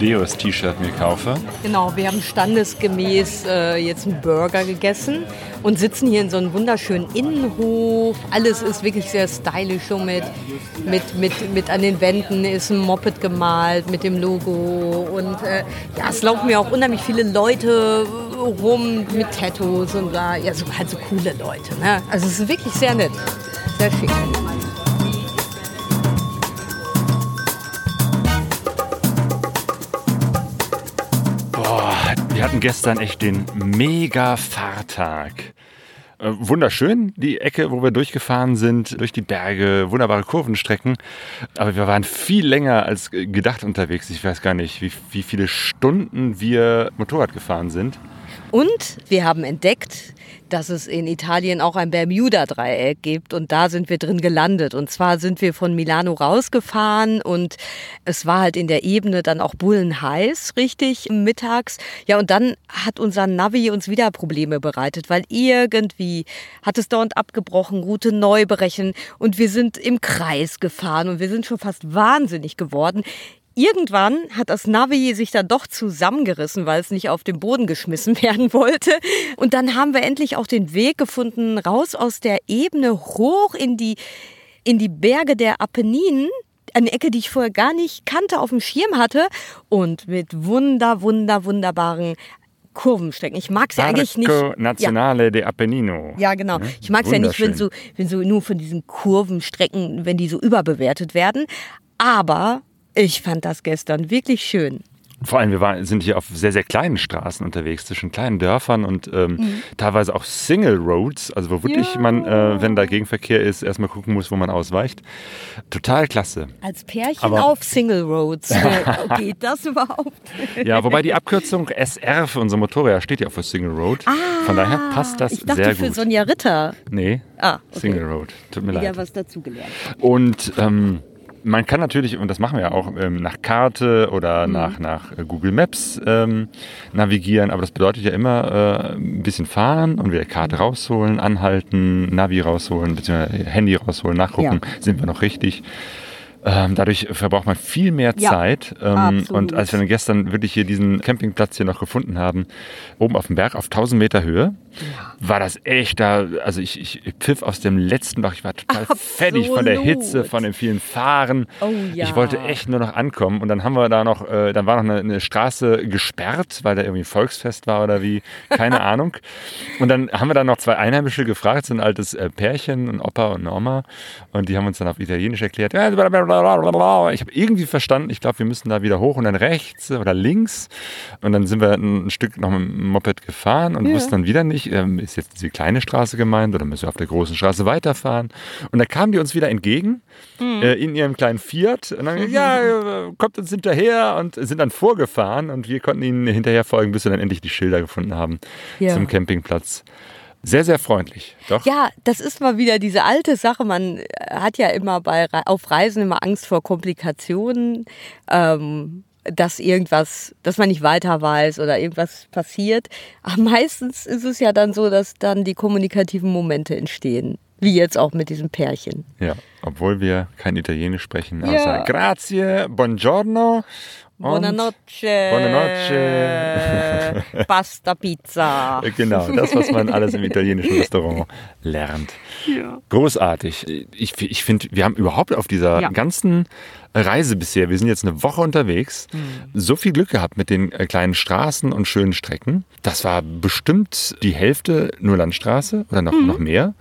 Deos-T-Shirt mir kaufe. Genau, wir haben standesgemäß äh, jetzt einen Burger gegessen und sitzen hier in so einem wunderschönen Innenhof. Alles ist wirklich sehr stylisch, so mit, mit, mit, mit an den Wänden ist ein Moped gemalt mit dem Logo. Und äh, ja, es laufen ja auch unheimlich viele Leute rum mit Tattoos und da, ja, so halt so coole Leute. Ne? Also es ist wirklich sehr nett, sehr schick. Wir hatten gestern echt den mega Fahrtag. Äh, wunderschön, die Ecke, wo wir durchgefahren sind, durch die Berge, wunderbare Kurvenstrecken. Aber wir waren viel länger als gedacht unterwegs. Ich weiß gar nicht, wie, wie viele Stunden wir Motorrad gefahren sind. Und wir haben entdeckt, dass es in Italien auch ein Bermuda-Dreieck gibt und da sind wir drin gelandet. Und zwar sind wir von Milano rausgefahren und es war halt in der Ebene dann auch bullenheiß, richtig, mittags. Ja, und dann hat unser Navi uns wieder Probleme bereitet, weil irgendwie hat es dauernd abgebrochen, Route neu berechnen und wir sind im Kreis gefahren und wir sind schon fast wahnsinnig geworden irgendwann hat das Navi sich dann doch zusammengerissen, weil es nicht auf den Boden geschmissen werden wollte. Und dann haben wir endlich auch den Weg gefunden, raus aus der Ebene hoch in die, in die Berge der Apenninen. Eine Ecke, die ich vorher gar nicht kannte, auf dem Schirm hatte. Und mit wunder, wunder, wunderbaren Kurvenstrecken. Ich mag es ja eigentlich nicht. Nazionale ja. de Appennino. Ja, genau. Ich mag es ja nicht, wenn so, wenn so nur von diesen Kurvenstrecken, wenn die so überbewertet werden. Aber ich fand das gestern wirklich schön. Vor allem, wir waren, sind hier auf sehr, sehr kleinen Straßen unterwegs, zwischen kleinen Dörfern und ähm, mhm. teilweise auch Single Roads, also wo wirklich ja. man, äh, wenn da Gegenverkehr ist, erstmal gucken muss, wo man ausweicht. Total klasse. Als Pärchen Aber auf Single Roads. Geht das überhaupt? ja, wobei die Abkürzung SR für unser Motorrad steht ja auch für Single Road. Ah, Von daher passt das ich dachte sehr gut. für Sonja Ritter. Nee, ah, okay. Single Road. Tut mir Wieder leid. Ja, was dazugelernt. Und ähm, man kann natürlich, und das machen wir ja auch, ähm, nach Karte oder mhm. nach, nach äh, Google Maps ähm, navigieren, aber das bedeutet ja immer äh, ein bisschen fahren und wieder Karte mhm. rausholen, anhalten, Navi rausholen, beziehungsweise Handy rausholen, nachgucken, ja. sind wir noch richtig. Ähm, dadurch verbraucht man viel mehr ja, Zeit. Ähm, und als wir dann gestern wirklich hier diesen Campingplatz hier noch gefunden haben, oben auf dem Berg auf 1000 Meter Höhe, war das echt da, also ich, ich pfiff aus dem letzten Bach, ich war total Absolut. fertig von der Hitze, von den vielen Fahren. Oh, ja. Ich wollte echt nur noch ankommen und dann haben wir da noch, äh, dann war noch eine, eine, Straße gesperrt, weil da irgendwie Volksfest war oder wie, keine Ahnung. Und dann haben wir da noch zwei Einheimische gefragt, so ein altes äh, Pärchen, ein Opa und eine Oma und die haben uns dann auf Italienisch erklärt, ich habe irgendwie verstanden, ich glaube, wir müssen da wieder hoch und dann rechts oder links und dann sind wir ein Stück noch mit dem Moped gefahren und ja. wussten dann wieder nicht, ähm, ist jetzt die kleine Straße gemeint oder müssen wir auf der großen Straße weiterfahren? Und da kamen die uns wieder entgegen mhm. äh, in ihrem kleinen Fiat und dann, ja, äh, kommt uns hinterher und sind dann vorgefahren und wir konnten ihnen hinterher folgen, bis wir dann endlich die Schilder gefunden haben ja. zum Campingplatz. Sehr, sehr freundlich, doch? Ja, das ist mal wieder diese alte Sache. Man hat ja immer bei, auf Reisen immer Angst vor Komplikationen. Ähm, dass irgendwas, dass man nicht weiter weiß oder irgendwas passiert. Aber meistens ist es ja dann so, dass dann die kommunikativen Momente entstehen. Wie jetzt auch mit diesem Pärchen. Ja. Obwohl wir kein Italienisch sprechen, Ja. außer Grazie, Buongiorno. Buonanotte. Buonanotte. Pasta Pizza. Genau, das, was man alles im italienischen Restaurant lernt. Großartig. Ich, ich finde, wir haben überhaupt auf dieser Ja. ganzen Reise bisher, wir sind jetzt eine Woche unterwegs, so viel Glück gehabt mit den äh, kleinen Straßen und schönen Strecken. Das war bestimmt die Hälfte nur Landstraße oder noch, noch mehr.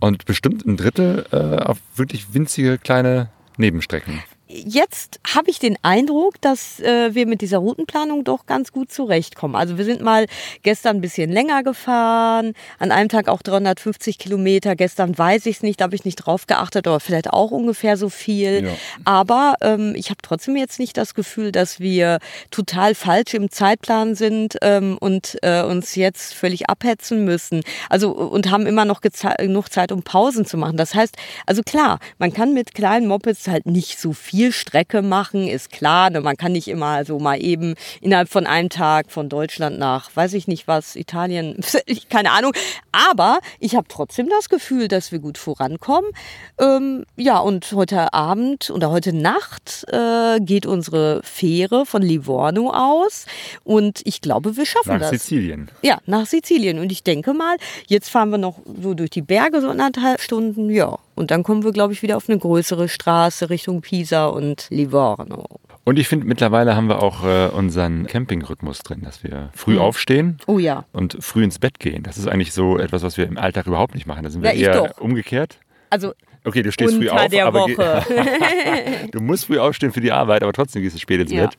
Und bestimmt ein Drittel äh, auf wirklich winzige kleine Nebenstrecken. Jetzt habe ich den Eindruck, dass äh, wir mit dieser Routenplanung doch ganz gut zurechtkommen. Also wir sind mal gestern ein bisschen länger gefahren, an einem Tag auch 350 Kilometer. Gestern weiß ich es nicht, da habe ich nicht drauf geachtet, aber vielleicht auch ungefähr so viel. Ja. Aber ähm, ich habe trotzdem jetzt nicht das Gefühl, dass wir total falsch im Zeitplan sind ähm, und äh, uns jetzt völlig abhetzen müssen. Also und haben immer noch genug Zeit, um Pausen zu machen. Das heißt, also klar, man kann mit kleinen Mopeds halt nicht so viel Strecke machen, ist klar. Ne? Man kann nicht immer so mal eben innerhalb von einem Tag von Deutschland nach, weiß ich nicht was, Italien, keine Ahnung. Aber ich habe trotzdem das Gefühl, dass wir gut vorankommen. Ähm, ja, und heute Abend oder heute Nacht äh, geht unsere Fähre von Livorno aus. Und ich glaube, wir schaffen Nach das. Sizilien. Ja, nach Sizilien. Und ich denke mal, jetzt fahren wir noch so durch die Berge so anderthalb Stunden. Ja. Und dann kommen wir, glaube ich, wieder auf eine größere Straße Richtung Pisa und Livorno. Und ich finde, mittlerweile haben wir auch äh, unseren Campingrhythmus drin, dass wir früh aufstehen Oh ja. und früh ins Bett gehen. Das ist eigentlich so etwas, was wir im Alltag überhaupt nicht machen. Da sind wir Ja, eher umgekehrt. Also Okay, du stehst früh auf, der aber du musst früh aufstehen für die Arbeit, aber trotzdem gehst du spät ins Ja. Bett.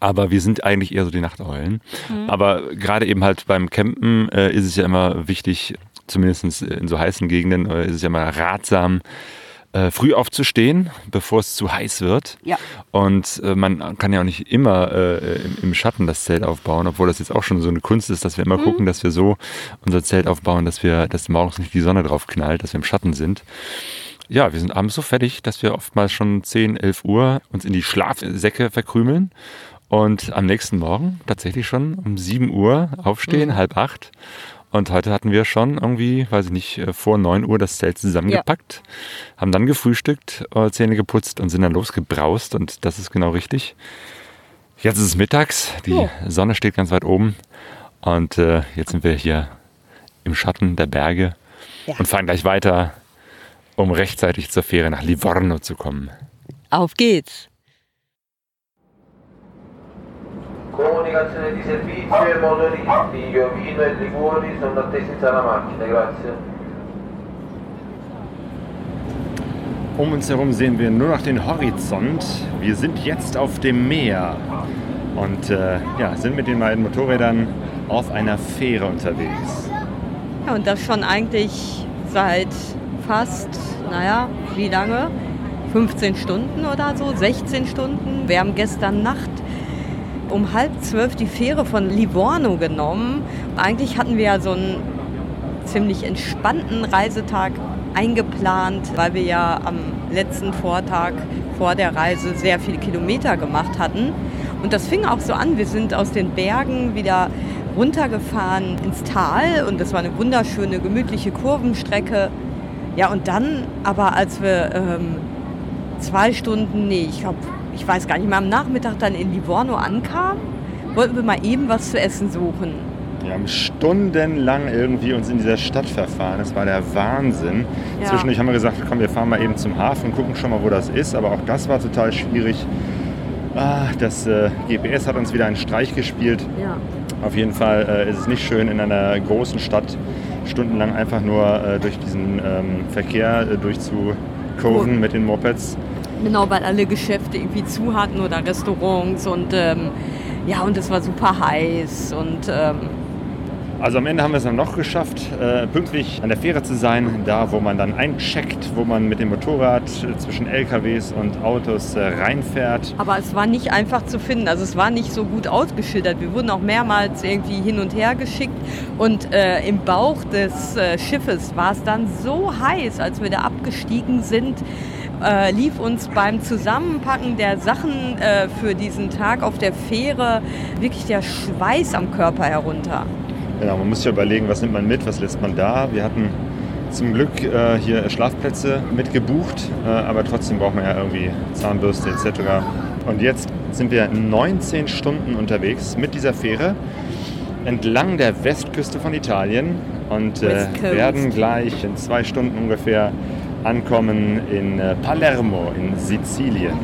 Aber wir sind eigentlich eher so die Nachteulen. Mhm. Aber gerade eben halt beim Campen äh, ist es ja immer wichtig, zumindest in so heißen Gegenden, äh, ist es ja immer ratsam, äh, früh aufzustehen, bevor es zu heiß wird. Ja. Und äh, man kann ja auch nicht immer äh, im, im Schatten das Zelt aufbauen, obwohl das jetzt auch schon so eine Kunst ist, dass wir immer gucken, dass wir so unser Zelt aufbauen, dass wir, dass morgens nicht die Sonne drauf knallt, dass wir im Schatten sind. Ja, wir sind abends so fertig, dass wir oftmals schon 10, 11 Uhr uns in die Schlafsäcke verkrümeln und am nächsten Morgen tatsächlich schon um 7 Uhr aufstehen, halb acht. Und heute hatten wir schon irgendwie, weiß ich nicht, äh, vor 9 Uhr das Zelt zusammengepackt, haben dann gefrühstückt, äh, Zähne geputzt und sind dann losgebraust und das ist genau richtig. Jetzt ist es mittags, die Oh. Sonne steht ganz weit oben und äh, jetzt sind wir hier im Schatten der Berge Ja. und fahren gleich weiter, um rechtzeitig zur Fähre nach Livorno zu kommen. Auf geht's. Comunicazione di servizio ai motoristi, Iovino e Liguori sono attesi in sala macchine, grazie. Um uns herum sehen wir nur noch den Horizont. Wir sind jetzt auf dem Meer und äh, ja, sind mit den beiden Motorrädern auf einer Fähre unterwegs. Ja, und das schon eigentlich seit fast, naja, wie lange? 15 Stunden oder so, 16 Stunden. Wir haben gestern Nacht um halb zwölf die Fähre von Livorno genommen. Eigentlich hatten wir ja so einen ziemlich entspannten Reisetag eingeplant, weil wir ja am letzten Vortag vor der Reise sehr viele Kilometer gemacht hatten. Und das fing auch so an. Wir sind aus den Bergen wieder runtergefahren ins Tal und das war eine wunderschöne, gemütliche Kurvenstrecke. Ja, und dann aber, als wir ähm, zwei Stunden, nee, ich glaube, ich weiß gar nicht mehr, am Nachmittag dann in Livorno ankamen, wollten wir mal eben was zu essen suchen. Wir haben stundenlang irgendwie uns in dieser Stadt verfahren. Das war der Wahnsinn. Ja. Zwischendurch haben wir gesagt, komm, wir fahren mal eben zum Hafen, gucken schon mal, wo das ist. Aber auch das war total schwierig. Ah, das äh, GPS hat uns wieder einen Streich gespielt. Ja. Auf jeden Fall äh, ist es nicht schön, in einer großen Stadt stundenlang einfach nur äh, durch diesen ähm, Verkehr äh, durchzukurven mit den Mopeds. Genau, weil alle Geschäfte irgendwie zu hatten oder Restaurants und ähm, ja, und es war super heiß und ähm, Also am Ende haben wir es dann noch geschafft, äh, pünktlich an der Fähre zu sein, da wo man dann eincheckt, wo man mit dem Motorrad äh, zwischen LKWs und Autos äh, reinfährt. aber es war nicht einfach zu finden. Also es war nicht so gut ausgeschildert. Wir wurden auch mehrmals irgendwie hin und her geschickt und äh, im Bauch des Schiffes war es dann so heiß, als wir da abgestiegen sind. Äh, lief uns beim Zusammenpacken der Sachen äh, für diesen Tag auf der Fähre wirklich der Schweiß am Körper herunter. Genau, man muss ja überlegen, was nimmt man mit, was lässt man da. Wir hatten zum Glück äh, hier Schlafplätze mitgebucht, äh, aber trotzdem braucht man ja irgendwie Zahnbürste etc. Und jetzt sind wir 19 Stunden unterwegs mit dieser Fähre entlang der Westküste von Italien und äh, werden gleich in zwei Stunden ungefähr ankommen in äh, Palermo in Sizilien.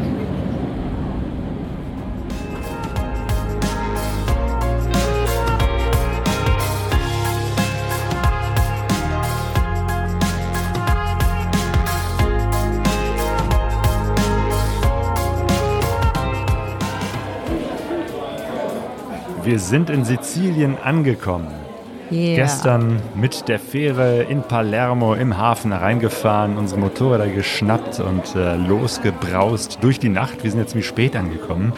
Wir sind in Sizilien angekommen. Yeah. Gestern mit der Fähre in Palermo im Hafen reingefahren, unsere Motorräder geschnappt und äh, losgebraust durch die Nacht. Wir sind jetzt ziemlich spät angekommen.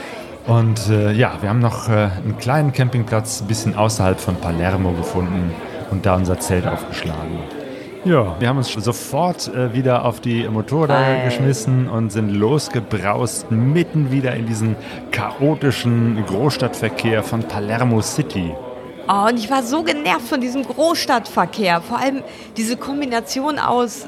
Und äh, ja, wir haben noch äh, einen kleinen Campingplatz ein bisschen außerhalb von Palermo gefunden und da unser Zelt aufgeschlagen. Ja, wir haben uns sofort äh, wieder auf die Motorräder Hi. geschmissen und sind losgebraust, mitten wieder in diesen chaotischen Großstadtverkehr von Palermo City. Oh, und ich war so genervt von diesem Großstadtverkehr. Vor allem diese Kombination aus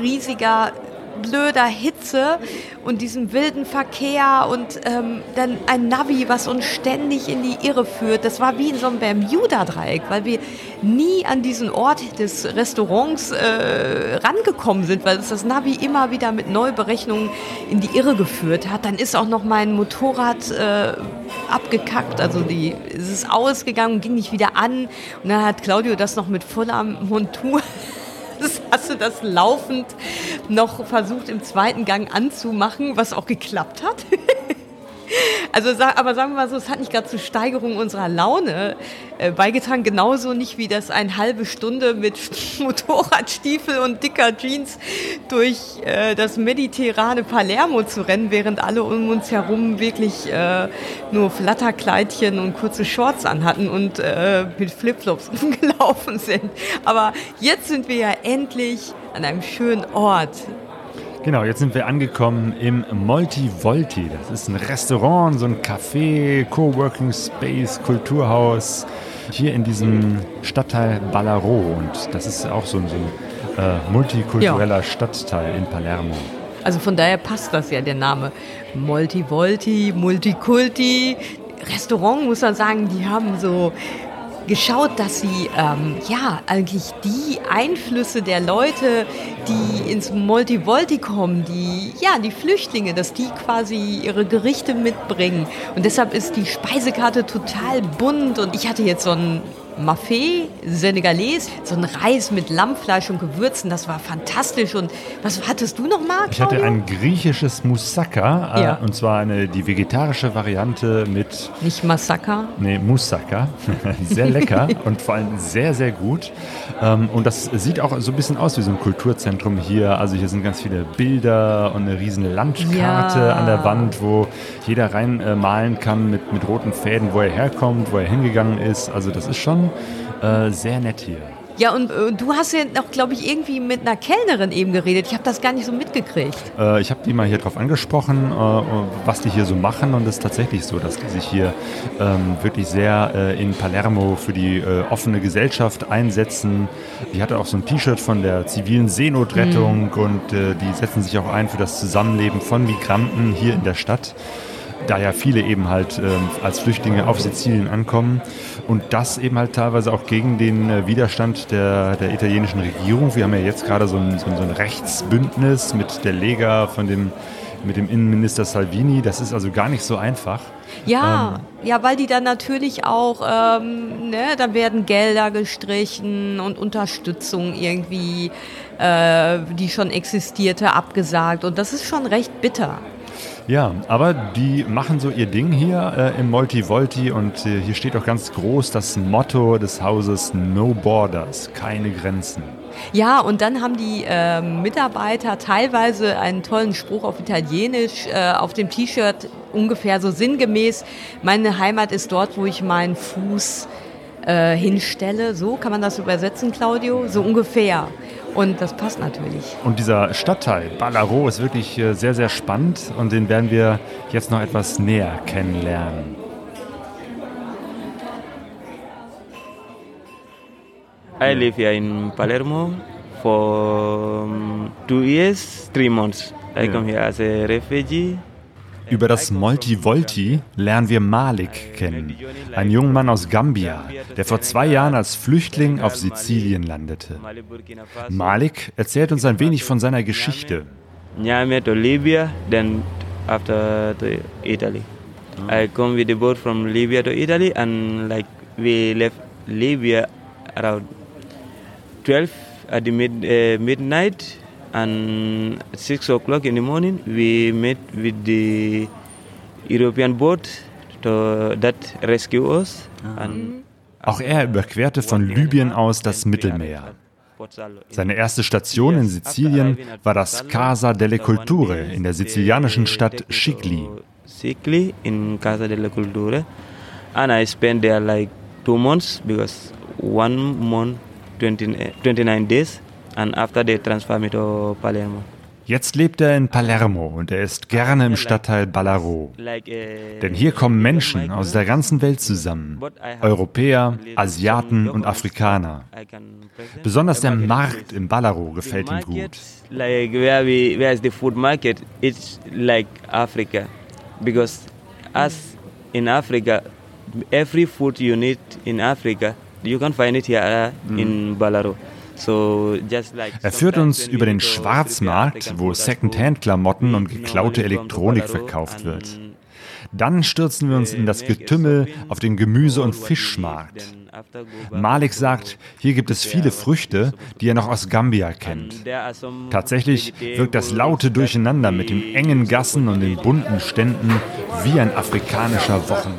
riesiger blöder Hitze und diesem wilden Verkehr und ähm, dann ein Navi, was uns ständig in die Irre führt. Das war wie in so einem Bermuda-Dreieck, weil wir nie an diesen Ort des Restaurants äh, rangekommen sind, weil uns das Navi immer wieder mit Neuberechnungen in die Irre geführt hat. Dann ist auch noch mein Motorrad äh, abgekackt, also die, es ist ausgegangen, ging nicht wieder an und dann hat Claudio das noch mit voller Montur hast du das laufend noch versucht im zweiten Gang anzumachen, was auch geklappt hat. Also, aber sagen wir mal so, es hat nicht gerade zur Steigerung unserer Laune äh, beigetragen. Genauso nicht wie das eine halbe Stunde mit Motorradstiefel und dicker Jeans durch äh, das mediterrane Palermo zu rennen, während alle um uns herum wirklich äh, nur Flatterkleidchen und kurze Shorts anhatten und äh, mit Flipflops rumgelaufen sind. Aber jetzt sind wir ja endlich an einem schönen Ort Genau, jetzt sind wir angekommen im Moltivolti. Das ist ein Restaurant, so ein Café, Coworking Space, Kulturhaus hier in diesem Stadtteil Ballaro. Und das ist auch so ein, so ein äh, multikultureller ja. Stadtteil in Palermo. Also von daher passt das ja der Name. Moltivolti, Multikulti. Restaurant muss man sagen, die haben so geschaut, dass sie ähm, ja eigentlich die Einflüsse der Leute, die ins Multivolti kommen, die ja die Flüchtlinge, dass die quasi ihre Gerichte mitbringen. Und deshalb ist die Speisekarte total bunt. Und ich hatte jetzt so ein Mafé, Senegalese, so ein Reis mit Lammfleisch und Gewürzen, das war fantastisch. Und was hattest du noch mal? Ich hatte ein griechisches Moussaka, äh, ja. und zwar eine, die vegetarische Variante mit. Nicht Masaka? Nee, Moussaka. sehr lecker und vor allem sehr, sehr gut. Ähm, und das sieht auch so ein bisschen aus wie so ein Kulturzentrum hier. Also hier sind ganz viele Bilder und eine riesen Landkarte ja. an der Wand, wo jeder reinmalen äh, kann mit, mit roten Fäden, wo er herkommt, wo er hingegangen ist. Also das ist schon äh, sehr nett hier. Ja, und äh, du hast ja noch, glaube ich, irgendwie mit einer Kellnerin eben geredet. Ich habe das gar nicht so mitgekriegt. Äh, ich habe die mal hier drauf angesprochen, äh, was die hier so machen. Und es ist tatsächlich so, dass die sich hier ähm, wirklich sehr äh, in Palermo für die äh, offene Gesellschaft einsetzen. Die hatte auch so ein T-Shirt von der zivilen Seenotrettung mhm. und äh, die setzen sich auch ein für das Zusammenleben von Migranten hier in der Stadt da ja viele eben halt ähm, als Flüchtlinge auf Sizilien ankommen und das eben halt teilweise auch gegen den äh, Widerstand der, der italienischen Regierung. Wir haben ja jetzt gerade so ein, so ein Rechtsbündnis mit der Lega von dem mit dem Innenminister Salvini. Das ist also gar nicht so einfach. Ja, ähm, ja, weil die dann natürlich auch, ähm, ne, da werden Gelder gestrichen und Unterstützung irgendwie, äh, die schon existierte, abgesagt. Und das ist schon recht bitter. Ja, aber die machen so ihr Ding hier äh, im Multivolti und äh, hier steht auch ganz groß das Motto des Hauses No Borders, keine Grenzen. Ja, und dann haben die äh, Mitarbeiter teilweise einen tollen Spruch auf Italienisch äh, auf dem T-Shirt, ungefähr so sinngemäß, meine Heimat ist dort, wo ich meinen Fuß äh, hinstelle. So kann man das übersetzen, Claudio? So ungefähr. Und das passt natürlich. Und dieser Stadtteil Ballaro ist wirklich äh, sehr, sehr spannend und den werden wir jetzt noch etwas näher kennenlernen. I live here in Palermo for two years, three months. I Yeah. come here as a refugee. Über das Multi-Volti lernen wir Malik kennen, einen jungen Mann aus Gambia, der vor zwei Jahren als Flüchtling auf Sizilien landete. Malik erzählt uns ein wenig von seiner Geschichte. Niamey to Libya, then after to Italy. I come with the boat from Libya Libya around 12 at the mid, uh, midnight, and at 6 o'clock in the morning we met with the European boat to, that rescue us. And Auch er überquerte von Libyen aus das Mittelmeer. Seine erste Station in Sizilien war das Casa delle Culture in der sizilianischen Stadt Scicli. Scicli in Casa delle Culture, and I spent there like two months because one month, 20, 29 days, and after they transfer me to Palermo. Jetzt lebt er in Palermo und er ist gerne im Stadtteil Ballaro. Uh, Denn hier kommen Menschen aus der ganzen Welt zusammen. Europäer, Asiaten und Afrikaner. Besonders der Markt in Ballaro gefällt ihm gut. Like where we where is the food market? It's like Africa, because us in Africa, every food you need in Africa, you can find it here uh, in Balaro. Er führt uns über den Schwarzmarkt, wo Secondhand-Klamotten und geklaute Elektronik verkauft wird. Dann stürzen wir uns in das Getümmel auf den Gemüse- und Fischmarkt. Malik sagt, hier gibt es viele Früchte, die er noch aus Gambia kennt. Tatsächlich wirkt das laute Durcheinander mit den engen Gassen und den bunten Ständen wie ein afrikanischer Wochen.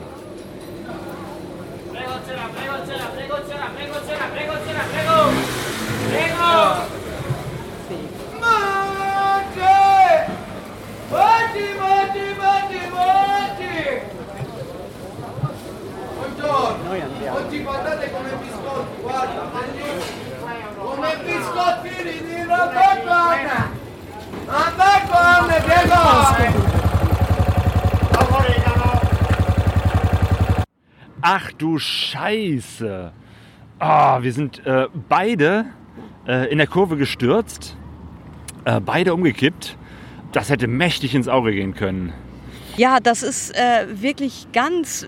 Ach du Scheiße. Ah, wir sind äh, beide äh, in der Kurve gestürzt, äh, beide umgekippt. Das hätte mächtig ins Auge gehen können. Ja, das ist äh, wirklich ganz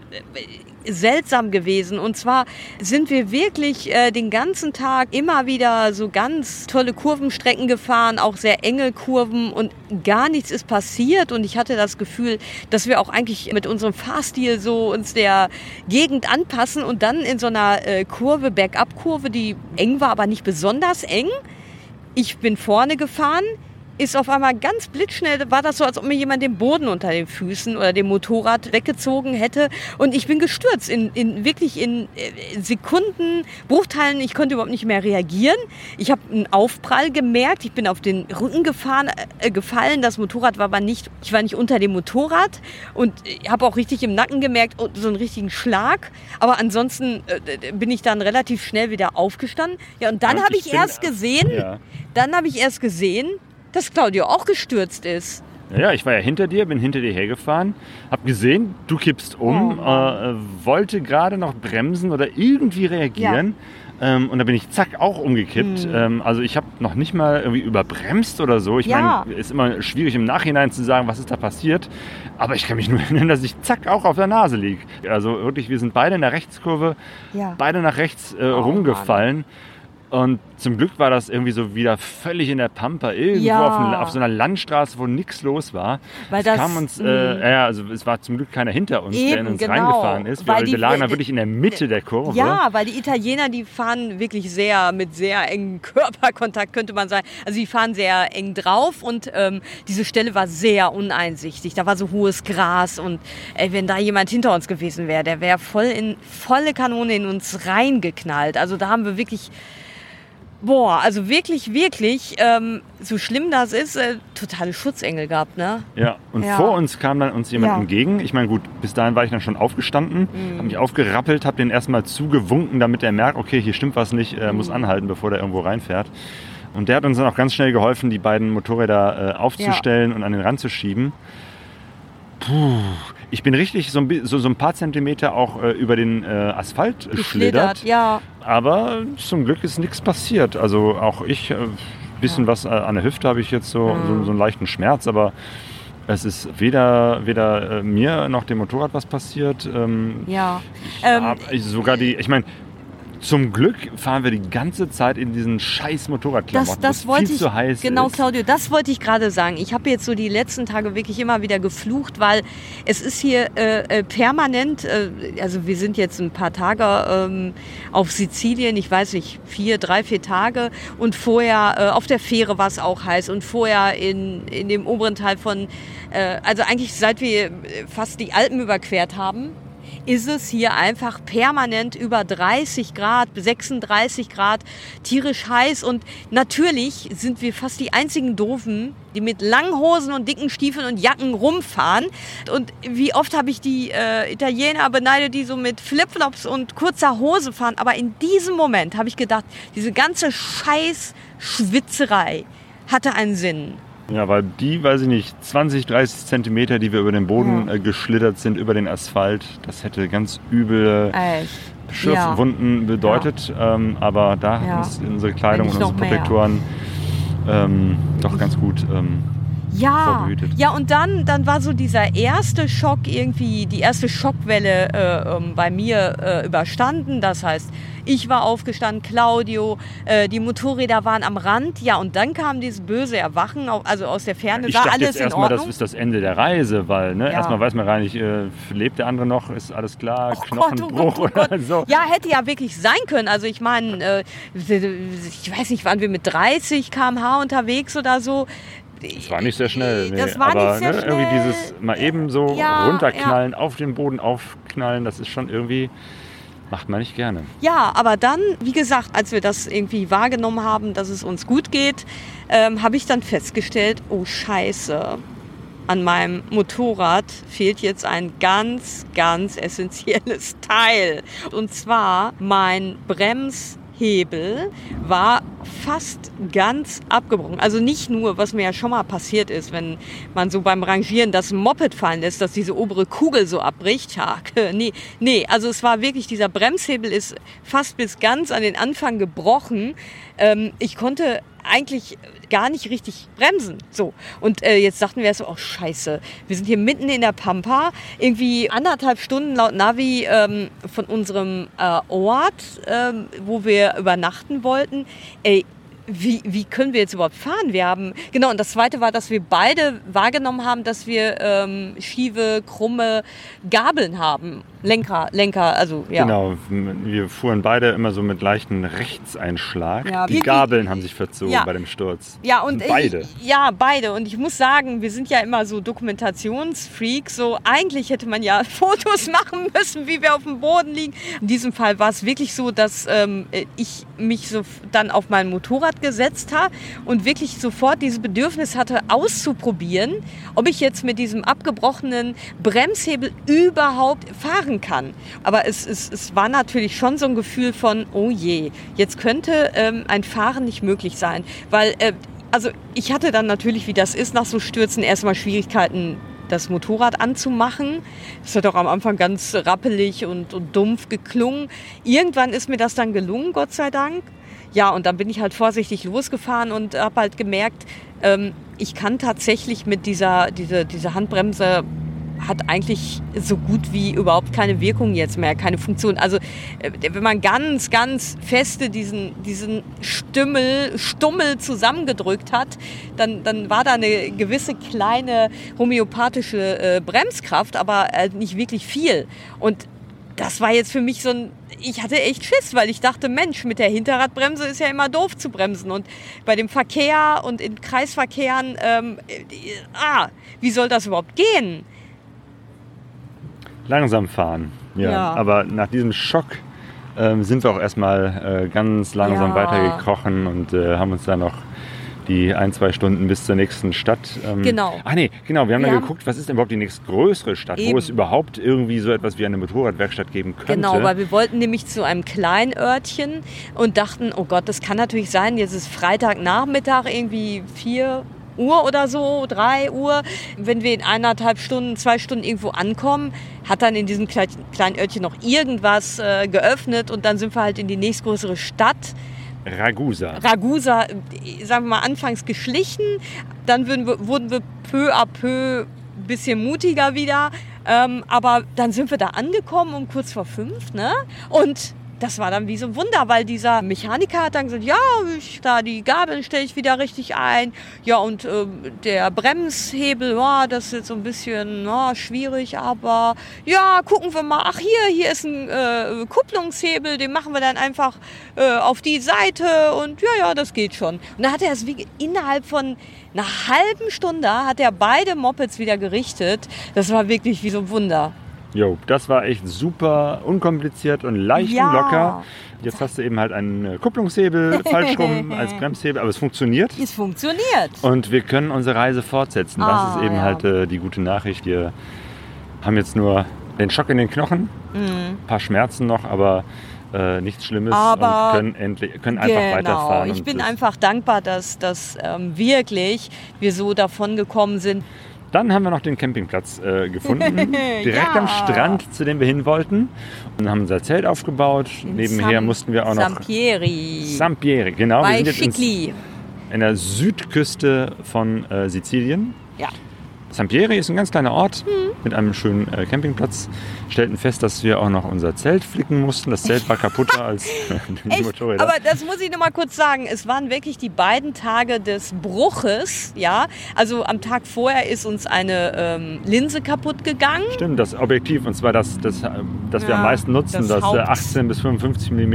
seltsam gewesen. Und zwar sind wir wirklich äh, den ganzen Tag immer wieder so ganz tolle Kurvenstrecken gefahren, auch sehr enge Kurven und gar nichts ist passiert. Und ich hatte das Gefühl, dass wir auch eigentlich mit unserem Fahrstil so uns der Gegend anpassen und dann in so einer äh, Kurve, Bergab-Kurve, die eng war, aber nicht besonders eng. Ich bin vorne gefahren, ist auf einmal ganz blitzschnell, war das so, als ob mir jemand den Boden unter den Füßen oder dem Motorrad weggezogen hätte. Und ich bin gestürzt, in, in wirklich in äh, Sekunden, Bruchteilen. Ich konnte überhaupt nicht mehr reagieren. Ich habe einen Aufprall gemerkt. Ich bin auf den Rücken gefahren, äh, gefallen. Das Motorrad war aber nicht, ich war nicht unter dem Motorrad. Und ich habe auch richtig im Nacken gemerkt, oh, so einen richtigen Schlag. Aber ansonsten äh, bin ich dann relativ schnell wieder aufgestanden. Ja, und dann habe ich ich erst gesehen, Ja. dann habe ich erst gesehen, dass Claudio auch gestürzt ist. Ja, ich war ja hinter dir, bin hinter dir hergefahren, hab gesehen, du kippst um, Oh äh, wollte gerade noch bremsen oder irgendwie reagieren. Ähm, und da bin ich zack auch umgekippt. Ähm, also ich habe noch nicht mal irgendwie überbremst oder so. Ich Hm. Ja. meine, ist immer schwierig im Nachhinein zu sagen, was ist da passiert. Aber ich kann mich nur erinnern, dass ich zack auch auf der Nase lieg. Also wirklich, wir sind beide in der Rechtskurve, Ja. beide nach rechts Oh äh, rumgefallen. Und zum Glück war das irgendwie so wieder völlig in der Pampa, irgendwo Ja. auf, ein- auf so einer Landstraße, wo nichts los war. Weil es das- kam uns, mh. äh, ja, also es war zum Glück keiner hinter uns, der in Eben, uns genau. reingefahren ist. Weil wir die- lagen da wirklich in der Mitte der Kurve. Ja, weil die Italiener, die fahren wirklich sehr mit sehr engem Körperkontakt, könnte man sagen. Also die fahren sehr eng drauf und ähm, diese Stelle war sehr uneinsichtig. Da war so hohes Gras und ey, wenn da jemand hinter uns gewesen wäre, der wäre voll in volle Kanone in uns reingeknallt. Also da haben wir wirklich Boah, also wirklich, wirklich, ähm, so schlimm das ist, äh, totale Schutzengel gehabt, ne? Ja, und Ja. vor uns kam dann uns jemand Ja. Mhm. entgegen. Ich meine, gut, bis dahin war ich dann schon aufgestanden, habe mich aufgerappelt, habe den erstmal zugewunken, damit er merkt, okay, hier stimmt was nicht, er muss Mhm. anhalten, bevor der irgendwo reinfährt. Und der hat uns dann auch ganz schnell geholfen, die beiden Motorräder äh, aufzustellen und an den Rand zu schieben. Puh, ich bin richtig so ein, so, so ein paar Zentimeter auch äh, über den äh, Asphalt geschlittert. ja. Aber zum Glück ist nichts passiert. Also auch ich, ein bisschen was äh, an der Hüfte habe ich jetzt so, so, so einen leichten Schmerz, aber es ist weder, weder äh, mir noch dem Motorrad was passiert. Ähm, Ja. Ähm, sogar die, ich meine, zum Glück fahren wir die ganze Zeit in diesen scheiß Das, Motorradklamotten, das wo wollte viel ich, zu heiß genau, ist. Claudio, das wollte ich gerade sagen. Ich habe jetzt so die letzten Tage wirklich immer wieder geflucht, weil es ist hier äh, äh, permanent, äh, also wir sind jetzt ein paar Tage ähm, auf Sizilien, ich weiß nicht, vier, drei, vier Tage und vorher äh, auf der Fähre war es auch heiß und vorher in, in dem oberen Teil von, äh, also eigentlich seit wir äh, fast die Alpen überquert haben, ist es hier einfach permanent über 30 Grad, 36 Grad, tierisch heiß. Und natürlich sind wir fast die einzigen Doofen, die mit langen Hosen und dicken Stiefeln und Jacken rumfahren. Und wie oft habe ich die äh, Italiener beneidet, die so mit Flipflops und kurzer Hose fahren. Aber in diesem Moment habe ich gedacht, diese ganze Scheiß-Schwitzerei hatte einen Sinn. Ja, weil die, weiß ich nicht, 20, 30 Zentimeter, die wir über den Boden äh, geschlittert sind, über den Asphalt, das hätte ganz üble Echt. Schürfwunden bedeutet. Ähm, aber da Ja. haben uns unsere Kleidung und unsere. Protektoren ähm, doch ganz gut. Ähm, Ja, Vorbehütet. ja und dann, dann war so dieser erste Schock irgendwie, die erste Schockwelle äh, ähm, bei mir äh, überstanden. Das heißt, ich war aufgestanden, Claudio, äh, die Motorräder waren am Rand. Ja, und dann kam dieses böse Erwachen, also aus der Ferne, ich war dachte alles jetzt in erstmal, das Ordnung. ist das Ende der Reise, weil ne, Ja. erstmal weiß man gar nicht, äh, lebt der andere noch, ist alles klar, Oh Gott, oh Knochenbruch Gott, oh oder Gott. so. Ja, hätte ja wirklich sein können. Also ich meine, äh, ich weiß nicht, waren wir mit 30 km/h unterwegs oder so. Das war nicht sehr schnell. Nee. Das war aber nicht sehr ne, irgendwie schnell. dieses mal eben so Ja, runterknallen, auf den Boden aufknallen, das ist schon irgendwie, macht man nicht gerne. Ja, aber dann, wie gesagt, als wir das irgendwie wahrgenommen haben, dass es uns gut geht, ähm, habe ich dann festgestellt, oh Scheiße, an meinem Motorrad fehlt jetzt ein ganz, ganz essentielles Teil. Und zwar mein Bremshebel war fast ganz abgebrochen. Also nicht nur, was mir ja schon mal passiert ist, wenn man so beim Rangieren das Moped fallen lässt, dass diese obere Kugel so abbricht. Ja, nee, nee, also es war wirklich, dieser Bremshebel ist fast bis ganz an den Anfang gebrochen. Ähm, ich konnte eigentlich gar nicht richtig bremsen. So. Und äh, jetzt dachten wir so, oh scheiße, wir sind hier mitten in der Pampa, irgendwie anderthalb Stunden laut Navi ähm, von unserem äh, Ort, ähm, wo wir übernachten wollten. Ey, wie, wie können wir jetzt überhaupt fahren? Wir haben, genau, und das zweite war, dass wir beide wahrgenommen haben, dass wir ähm, schiefe, krumme Gabeln haben. Lenker, Lenker, also ja. Genau, wir fuhren beide immer so mit leichten Rechtseinschlag. Ja, Die. Gabeln haben sich verzogen Ja. bei dem Sturz. Ja, und beide. Ich, ja, beide. Und ich muss sagen, wir sind ja immer so Dokumentationsfreaks. So, eigentlich hätte man ja Fotos machen müssen, wie wir auf dem Boden liegen. In diesem Fall war es wirklich so, dass ähm, ich mich so dann auf mein Motorrad gesetzt habe und wirklich sofort dieses Bedürfnis hatte, auszuprobieren, ob ich jetzt mit diesem abgebrochenen Bremshebel überhaupt fahren kann. Aber es, es, es war natürlich schon so ein Gefühl von, oh je, jetzt könnte ähm, ein Fahren nicht möglich sein. Weil, äh, also ich hatte dann natürlich, wie das ist, nach so Stürzen erstmal Schwierigkeiten, das Motorrad anzumachen. Das hat auch am Anfang ganz rappelig und, und dumpf geklungen. Irgendwann ist mir das dann gelungen, Gott sei Dank. Ja, und dann bin ich halt vorsichtig losgefahren und habe halt gemerkt, ähm, ich kann tatsächlich mit dieser, diese, diese Handbremse hat eigentlich so gut wie überhaupt keine Wirkung jetzt mehr, keine Funktion. Also äh, wenn man ganz, ganz feste diesen, diesen Stümmel, Stummel zusammengedrückt hat, dann, dann war da eine gewisse kleine homöopathische äh, Bremskraft, aber äh, nicht wirklich viel. Und das war jetzt für mich so ein, ich hatte echt Schiss, weil ich dachte, Mensch, mit der Hinterradbremse ist ja immer doof zu bremsen. Und bei dem Verkehr und in Kreisverkehren, ähm, äh, ah, wie soll das überhaupt gehen? Langsam fahren. Ja. Ja. Aber nach diesem Schock ähm, sind wir auch erstmal äh, ganz langsam Ja. weitergekrochen und äh, haben uns dann noch die ein, zwei Stunden bis zur nächsten Stadt. Ähm, Genau. Ach nee, genau. Wir haben Wir dann haben- geguckt, was ist denn überhaupt die nächstgrößere Stadt, wo Eben. es überhaupt irgendwie so etwas wie eine Motorradwerkstatt geben könnte. Genau, weil wir wollten nämlich zu einem kleinen Örtchen und dachten, oh Gott, das kann natürlich sein, jetzt ist Freitagnachmittag, irgendwie 4 Uhr oder so, 3 Uhr. Wenn wir in eineinhalb Stunden, zwei Stunden irgendwo ankommen, hat dann in diesem kleinen Örtchen noch irgendwas äh, geöffnet und dann sind wir halt in die nächstgrößere Stadt. Ragusa. Ragusa, sagen wir mal, anfangs geschlichen. Dann wurden wir, wurden wir peu à peu ein bisschen mutiger wieder. Ähm, aber dann sind wir da angekommen um kurz vor fünf. Ne? Und das war dann wie so ein Wunder, weil dieser Mechaniker hat dann gesagt, ja, ich, da die Gabeln stelle ich wieder richtig ein. Ja, und äh, der Bremshebel, ja, das ist jetzt so ein bisschen ja, schwierig, aber ja, gucken wir mal. Ach, hier, hier ist ein äh, Kupplungshebel, den machen wir dann einfach äh, auf die Seite und ja, ja, das geht schon. Und da hat er es wie innerhalb von einer halben Stunde hat er beide Mopeds wieder gerichtet. Das war wirklich wie so ein Wunder. Jo, das war echt super unkompliziert und leicht ja. und locker. Jetzt hast du eben halt einen äh, Kupplungshebel falsch rum als Bremshebel, aber es funktioniert. Es funktioniert. Und wir können unsere Reise fortsetzen. Ah, das ist eben ja. halt äh, die gute Nachricht. Wir haben jetzt nur den Schock in den Knochen, mhm. ein paar Schmerzen noch, aber äh, nichts Schlimmes aber und können, endlich, können einfach genau. weiterfahren. Ich bin einfach dankbar, dass, dass ähm, wirklich wir so davon gekommen sind. Dann haben wir noch den Campingplatz äh, gefunden, direkt ja. am Strand, zu dem wir hin wollten. Und haben unser Zelt aufgebaut. In Nebenher Sam mussten wir auch noch. Sampieri. Sampieri, genau. Bei wir sind jetzt ins, in der Südküste von äh, Sizilien. Ja. Sampieri ist ein ganz kleiner Ort mhm. mit einem schönen äh, Campingplatz. Stellten fest, dass wir auch noch unser Zelt flicken mussten. Das Zelt war kaputter als die Motorräder. Aber das muss ich noch mal kurz sagen. Es waren wirklich die beiden Tage des Bruches. Ja, also am Tag vorher ist uns eine ähm, Linse kaputt gegangen. Stimmt, das Objektiv und zwar das, das, das wir ja, am meisten nutzen, das, das 18 bis 55 mm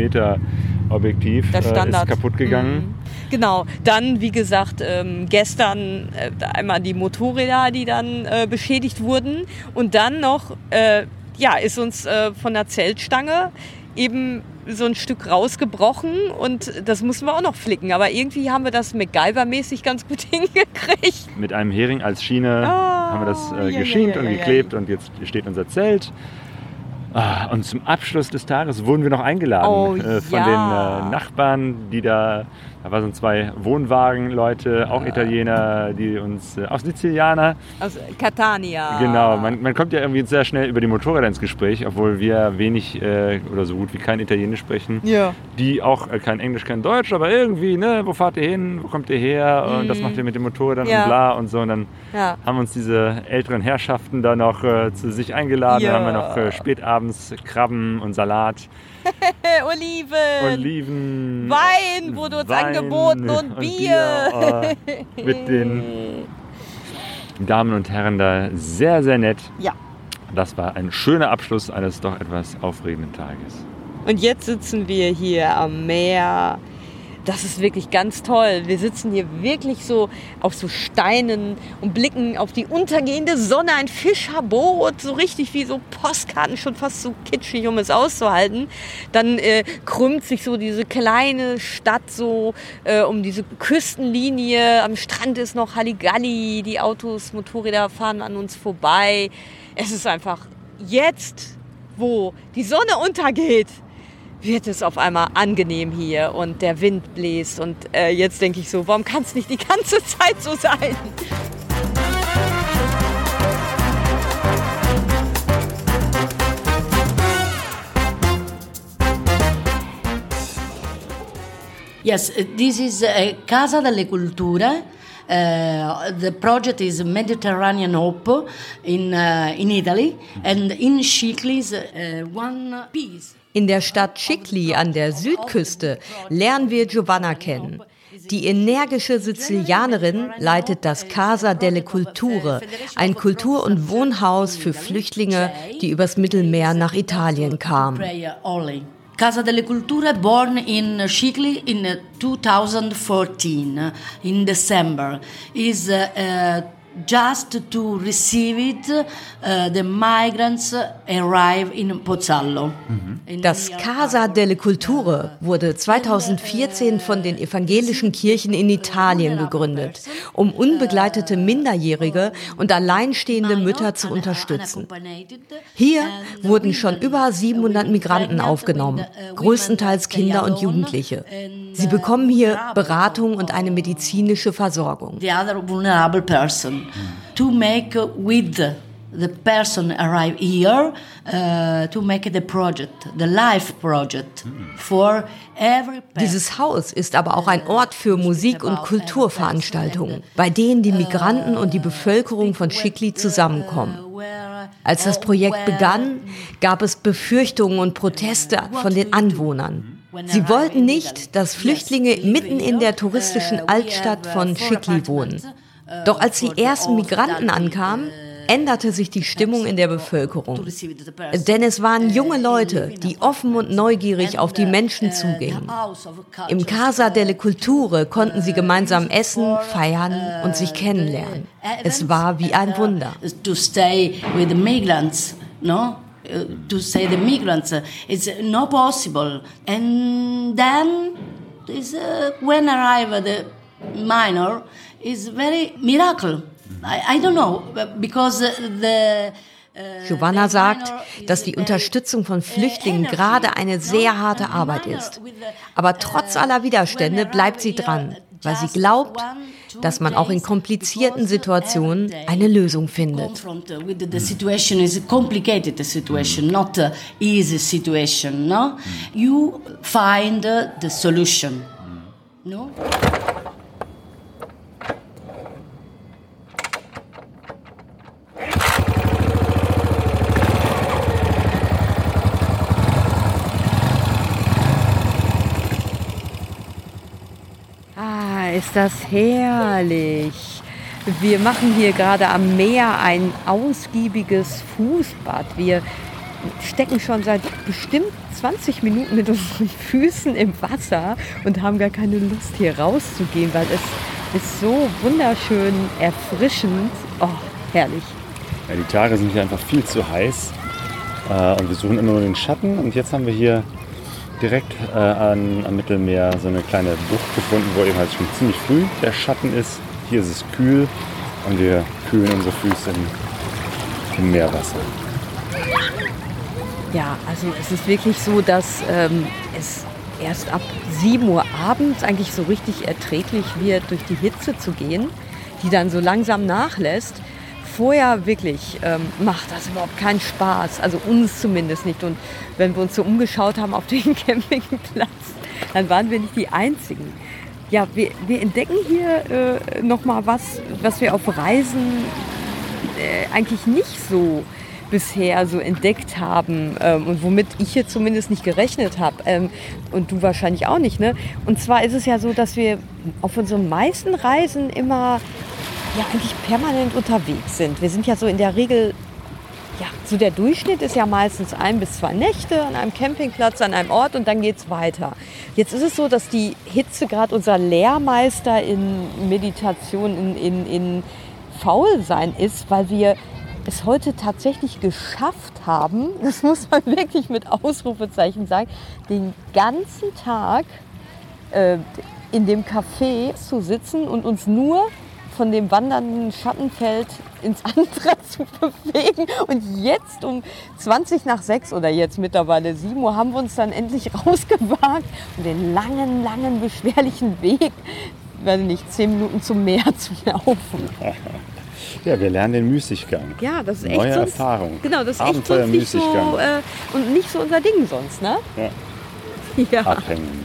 Objektiv äh, ist kaputt gegangen. Mhm. Genau, dann wie gesagt ähm, gestern äh, einmal die Motorräder, die dann äh, beschädigt wurden und dann noch äh, ja ist uns äh, von der Zeltstange eben so ein Stück rausgebrochen und das mussten wir auch noch flicken. Aber irgendwie haben wir das MacGyver-mäßig ganz gut hingekriegt. Mit einem Hering als Schiene oh, haben wir das äh, geschient ja, ja, ja, und geklebt und jetzt steht unser Zelt. Ah, und zum Abschluss des Tages wurden wir noch eingeladen oh, äh, von den äh, Nachbarn, die da da waren so zwei Wohnwagenleute, auch Italiener, die uns, äh, auch Sizilianer. Aus Catania. Genau, man, man, kommt ja irgendwie sehr schnell über die Motorräder ins Gespräch, obwohl wir wenig äh, oder so gut wie kein Italienisch sprechen. Ja. Die auch äh, kein Englisch, kein Deutsch, aber irgendwie, ne, wo fahrt ihr hin, wo kommt ihr her und das mhm. macht ihr mit dem Motorrädern ja. und bla und so. Und dann ja. haben uns diese älteren Herrschaften da noch äh, zu sich eingeladen. Ja. Dann haben wir noch äh, spätabends Krabben und Salat. Oliven. Oliven. Wein wurde uns Wein angeboten und, und Bier. Bier oh, mit den Damen und Herren da sehr, sehr nett. Ja. Das war ein schöner Abschluss eines doch etwas aufregenden Tages. Und jetzt sitzen wir hier am Meer das ist wirklich ganz toll. Wir sitzen hier wirklich so auf so Steinen und blicken auf die untergehende Sonne. Ein Fischerboot, so richtig wie so Postkarten, schon fast so kitschig, um es auszuhalten. Dann äh, krümmt sich so diese kleine Stadt so äh, um diese Küstenlinie. Am Strand ist noch Halligalli. Die Autos, Motorräder fahren an uns vorbei. Es ist einfach jetzt, wo die Sonne untergeht wird es auf einmal angenehm hier und der Wind bläst. Und äh, jetzt denke ich so, warum kann es nicht die ganze Zeit so sein? Yes, this is uh, Casa delle Culture. Uh, the project is Mediterranean Hope in, uh, in Italy, and in Scicli is uh, one piece. In der Stadt Scicli an der Südküste lernen wir Giovanna kennen. Die energische Sizilianerin leitet das Casa delle Culture, ein Kultur- und Wohnhaus für Flüchtlinge, die übers Mittelmeer nach Italien kamen. Casa delle Culture born in Scicli in 2014 in December is uh, just to receive it, uh, the migrants arrive in Pozzallo. In Das Casa delle Culture wurde 2014 von den evangelischen Kirchen in Italien gegründet, um unbegleitete Minderjährige und alleinstehende Mütter zu unterstützen. Hier wurden schon über 700 Migranten aufgenommen, größtenteils Kinder und Jugendliche. Sie bekommen hier Beratung und eine medizinische Versorgung. the other vulnerable person to make uh, with the person arrive here uh, to make the project the life project for every. Dieses Haus ist aber auch ein Ort für Musik- und Kulturveranstaltungen, bei denen die Migranten und die Bevölkerung von Schikli zusammenkommen. Als das Projekt begann, gab es Befürchtungen und Proteste von den Anwohnern. Sie wollten nicht, dass Flüchtlinge mitten in der touristischen Altstadt von Schikli wohnen. Doch als die ersten Migranten ankamen, änderte sich die Stimmung in der Bevölkerung. Denn es waren junge Leute, die offen und neugierig auf die Menschen zugingen. Im Casa delle Culture konnten sie gemeinsam essen, feiern und sich kennenlernen. Es war wie ein Wunder. to stay with the migrants, no? Uh, to say the migrants, uh, it's not possible. And then, uh, when arrive the minor, is very miracle. I, I don't know because the. uh, Giovanna sagt, dass die Unterstützung von uh, Flüchtlingen gerade eine sehr harte Arbeit ist. Aber trotz uh, aller Widerstände bleibt sie dran, weil sie glaubt, dass man auch in komplizierten Situationen eine Lösung findet. the, situation is a complicated situation, not a easy situation. No, you find the solution. No. Ah, ist das herrlich. Wir machen hier gerade am Meer ein ausgiebiges Fußbad. Wir stecken schon seit bestimmt 20 Minuten mit unseren Füßen im Wasser und haben gar keine Lust hier rauszugehen, weil es ist so wunderschön erfrischend. Oh, herrlich. Ja, die Tage sind hier einfach viel zu heiß äh, und wir suchen immer nur den Schatten. Und jetzt haben wir hier direkt äh, an, am Mittelmeer so eine kleine gefunden, wo eben halt schon ziemlich früh der Schatten ist. Hier ist es kühl und wir kühlen unsere Füße im, Meerwasser. Ja, also es ist wirklich so, dass ähm, es erst ab 7 Uhr abends eigentlich so richtig erträglich wird, durch die Hitze zu gehen, die dann so langsam nachlässt. Vorher wirklich ähm, macht das überhaupt keinen Spaß, also uns zumindest nicht. Und wenn wir uns so umgeschaut haben auf den Campingplatz, dann waren wir nicht die Einzigen. Ja, wir, wir entdecken hier äh, nochmal was, was wir auf Reisen äh, eigentlich nicht so bisher so entdeckt haben ähm, und womit ich hier zumindest nicht gerechnet habe ähm, und du wahrscheinlich auch nicht. Ne? Und zwar ist es ja so, dass wir auf unseren meisten Reisen immer ja eigentlich permanent unterwegs sind. Wir sind ja so in der Regel ja, so der Durchschnitt ist ja meistens ein bis zwei Nächte an einem Campingplatz, an einem Ort und dann geht es weiter. Jetzt ist es so, dass die Hitze gerade unser Lehrmeister in Meditation, in, in, in Faulsein ist, weil wir es heute tatsächlich geschafft haben, das muss man wirklich mit Ausrufezeichen sagen, den ganzen Tag äh, in dem Café zu sitzen und uns nur von dem wandernden Schattenfeld ins andere zu bewegen. Und jetzt um 20 nach 6 oder jetzt mittlerweile 7 Uhr haben wir uns dann endlich rausgewagt und den langen, langen, beschwerlichen Weg, ich nicht, 10 Minuten zum Meer zu laufen. Ja, wir lernen den Müßiggang. Ja, das ist echt Neue sonst, Erfahrung. Genau, das ist echt Abenteuer sonst nicht so, äh, und nicht so unser Ding sonst, ne? Ja. Ja. Abhängen.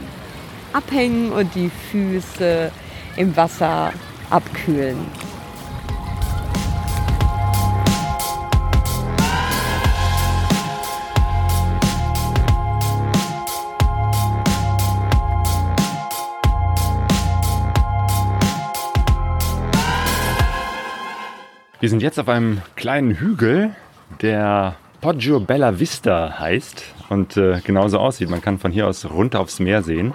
Abhängen und die Füße im Wasser abkühlen. Wir sind jetzt auf einem kleinen Hügel, der Poggio Bella Vista heißt und äh, genauso aussieht. Man kann von hier aus runter aufs Meer sehen.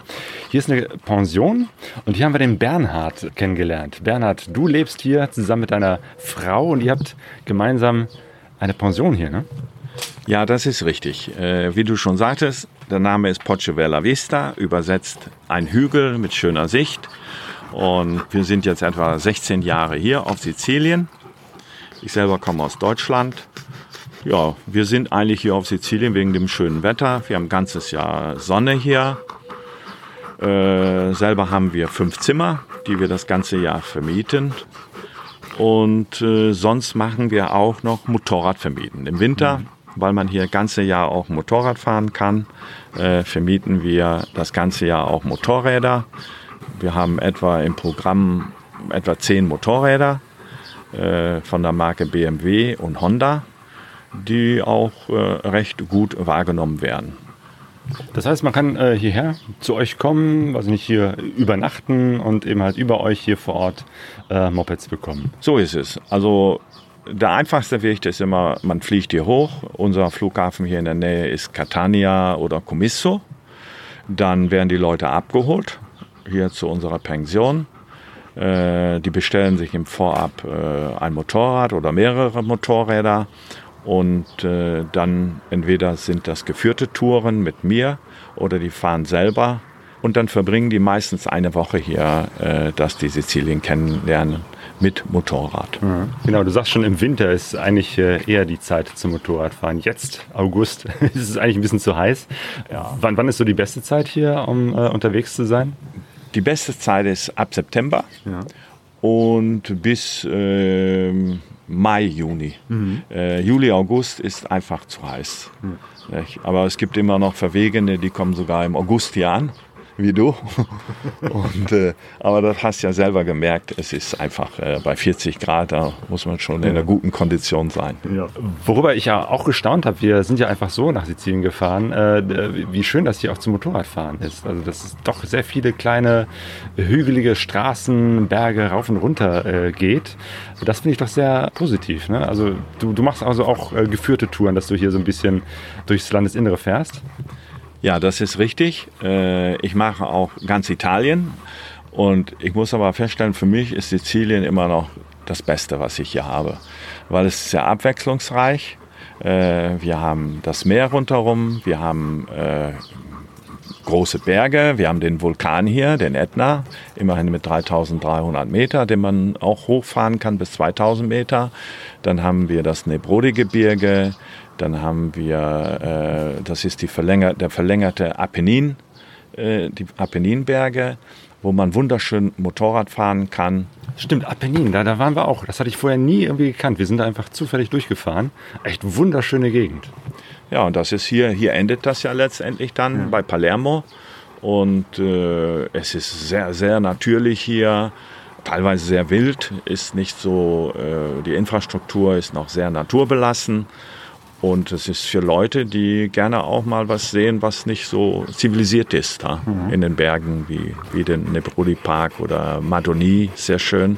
Hier ist eine Pension und hier haben wir den Bernhard kennengelernt. Bernhard, du lebst hier zusammen mit deiner Frau und ihr habt gemeinsam eine Pension hier, ne? Ja, das ist richtig. Äh, wie du schon sagtest, der Name ist Poggio Bella Vista, übersetzt ein Hügel mit schöner Sicht. Und wir sind jetzt etwa 16 Jahre hier auf Sizilien. Ich selber komme aus Deutschland. Ja, wir sind eigentlich hier auf Sizilien wegen dem schönen Wetter. Wir haben ein ganzes Jahr Sonne hier. Äh, selber haben wir fünf Zimmer, die wir das ganze Jahr vermieten. Und äh, sonst machen wir auch noch Motorradvermieten. Im Winter, weil man hier das ganze Jahr auch Motorrad fahren kann, äh, vermieten wir das ganze Jahr auch Motorräder. Wir haben etwa im Programm etwa zehn Motorräder äh, von der Marke BMW und Honda, die auch äh, recht gut wahrgenommen werden. Das heißt, man kann äh, hierher zu euch kommen, also nicht hier übernachten und eben halt über euch hier vor Ort äh, Mopeds bekommen. So ist es. Also der einfachste Weg ist immer, man fliegt hier hoch. Unser Flughafen hier in der Nähe ist Catania oder Comisso. Dann werden die Leute abgeholt hier zu unserer Pension. Äh, die bestellen sich im Vorab äh, ein Motorrad oder mehrere Motorräder und äh, dann entweder sind das geführte Touren mit mir oder die fahren selber und dann verbringen die meistens eine Woche hier, äh, dass die Sizilien kennenlernen mit Motorrad. Mhm. Genau, du sagst schon, im Winter ist eigentlich äh, eher die Zeit zum Motorradfahren. Jetzt, August, ist es eigentlich ein bisschen zu heiß. Ja. Wann, wann ist so die beste Zeit hier, um äh, unterwegs zu sein? Die beste Zeit ist ab September ja. und bis äh, Mai, Juni. Mhm. Äh, Juli, August ist einfach zu heiß. Mhm. Aber es gibt immer noch Verwegene, die kommen sogar im August hier an wie du. Und, äh, aber das hast ja selber gemerkt, es ist einfach äh, bei 40 Grad, da muss man schon in einer guten Kondition sein. Ja. Worüber ich ja auch gestaunt habe, wir sind ja einfach so nach Sizilien gefahren, äh, wie schön das hier auch zum Motorradfahren ist. Also dass es doch sehr viele kleine hügelige Straßen, Berge rauf und runter äh, geht. Das finde ich doch sehr positiv. Ne? Also du, du machst also auch äh, geführte Touren, dass du hier so ein bisschen durchs Landesinnere fährst. Ja, das ist richtig. Äh, ich mache auch ganz Italien. Und ich muss aber feststellen, für mich ist Sizilien immer noch das Beste, was ich hier habe. Weil es ist sehr abwechslungsreich. Äh, wir haben das Meer rundherum, wir haben äh, große Berge, wir haben den Vulkan hier, den Etna, immerhin mit 3300 Meter, den man auch hochfahren kann bis 2000 Meter. Dann haben wir das Nebrodi-Gebirge, dann haben wir, äh, das ist die verlänger, der verlängerte Apennin, äh, die Apenninberge, wo man wunderschön Motorrad fahren kann. Stimmt, Apennin, da, da waren wir auch. Das hatte ich vorher nie irgendwie gekannt. Wir sind da einfach zufällig durchgefahren. Echt wunderschöne Gegend. Ja, und das ist hier, hier endet das ja letztendlich dann ja. bei Palermo. Und äh, es ist sehr, sehr natürlich hier teilweise sehr wild, ist nicht so, äh, die Infrastruktur ist noch sehr naturbelassen. Und es ist für Leute, die gerne auch mal was sehen, was nicht so zivilisiert ist. Da, mhm. In den Bergen wie, wie den Nebrodi Park oder Madoni, sehr schön.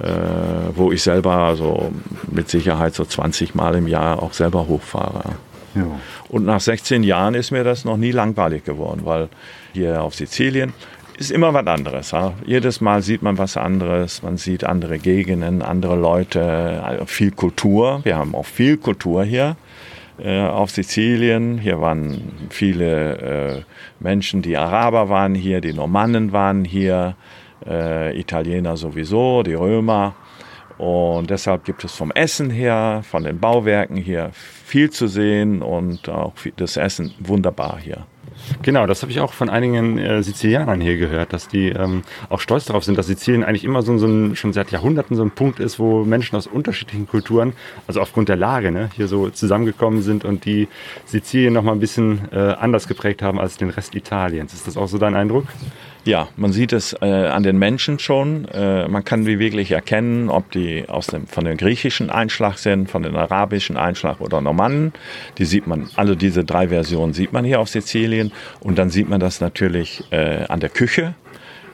Äh, wo ich selber also mit Sicherheit so 20 Mal im Jahr auch selber hochfahre. Ja. Und nach 16 Jahren ist mir das noch nie langweilig geworden, weil hier auf Sizilien ist immer was anderes. Ja? Jedes Mal sieht man was anderes, man sieht andere Gegenden, andere Leute, also viel Kultur. Wir haben auch viel Kultur hier äh, auf Sizilien. Hier waren viele äh, Menschen, die Araber waren hier, die Normannen waren hier, äh, Italiener sowieso, die Römer. Und deshalb gibt es vom Essen her, von den Bauwerken hier viel zu sehen und auch das Essen wunderbar hier. Genau, das habe ich auch von einigen äh, Sizilianern hier gehört, dass die ähm, auch stolz darauf sind, dass Sizilien eigentlich immer so, so ein, schon seit Jahrhunderten so ein Punkt ist, wo Menschen aus unterschiedlichen Kulturen, also aufgrund der Lage, ne, hier so zusammengekommen sind und die Sizilien noch mal ein bisschen äh, anders geprägt haben als den Rest Italiens. Ist das auch so dein Eindruck? Ja, man sieht es äh, an den Menschen schon. Äh, man kann die wirklich erkennen, ob die aus dem, von dem griechischen Einschlag sind, von dem arabischen Einschlag oder Normannen. Die sieht man, alle diese drei Versionen sieht man hier auf Sizilien. Und dann sieht man das natürlich äh, an der Küche.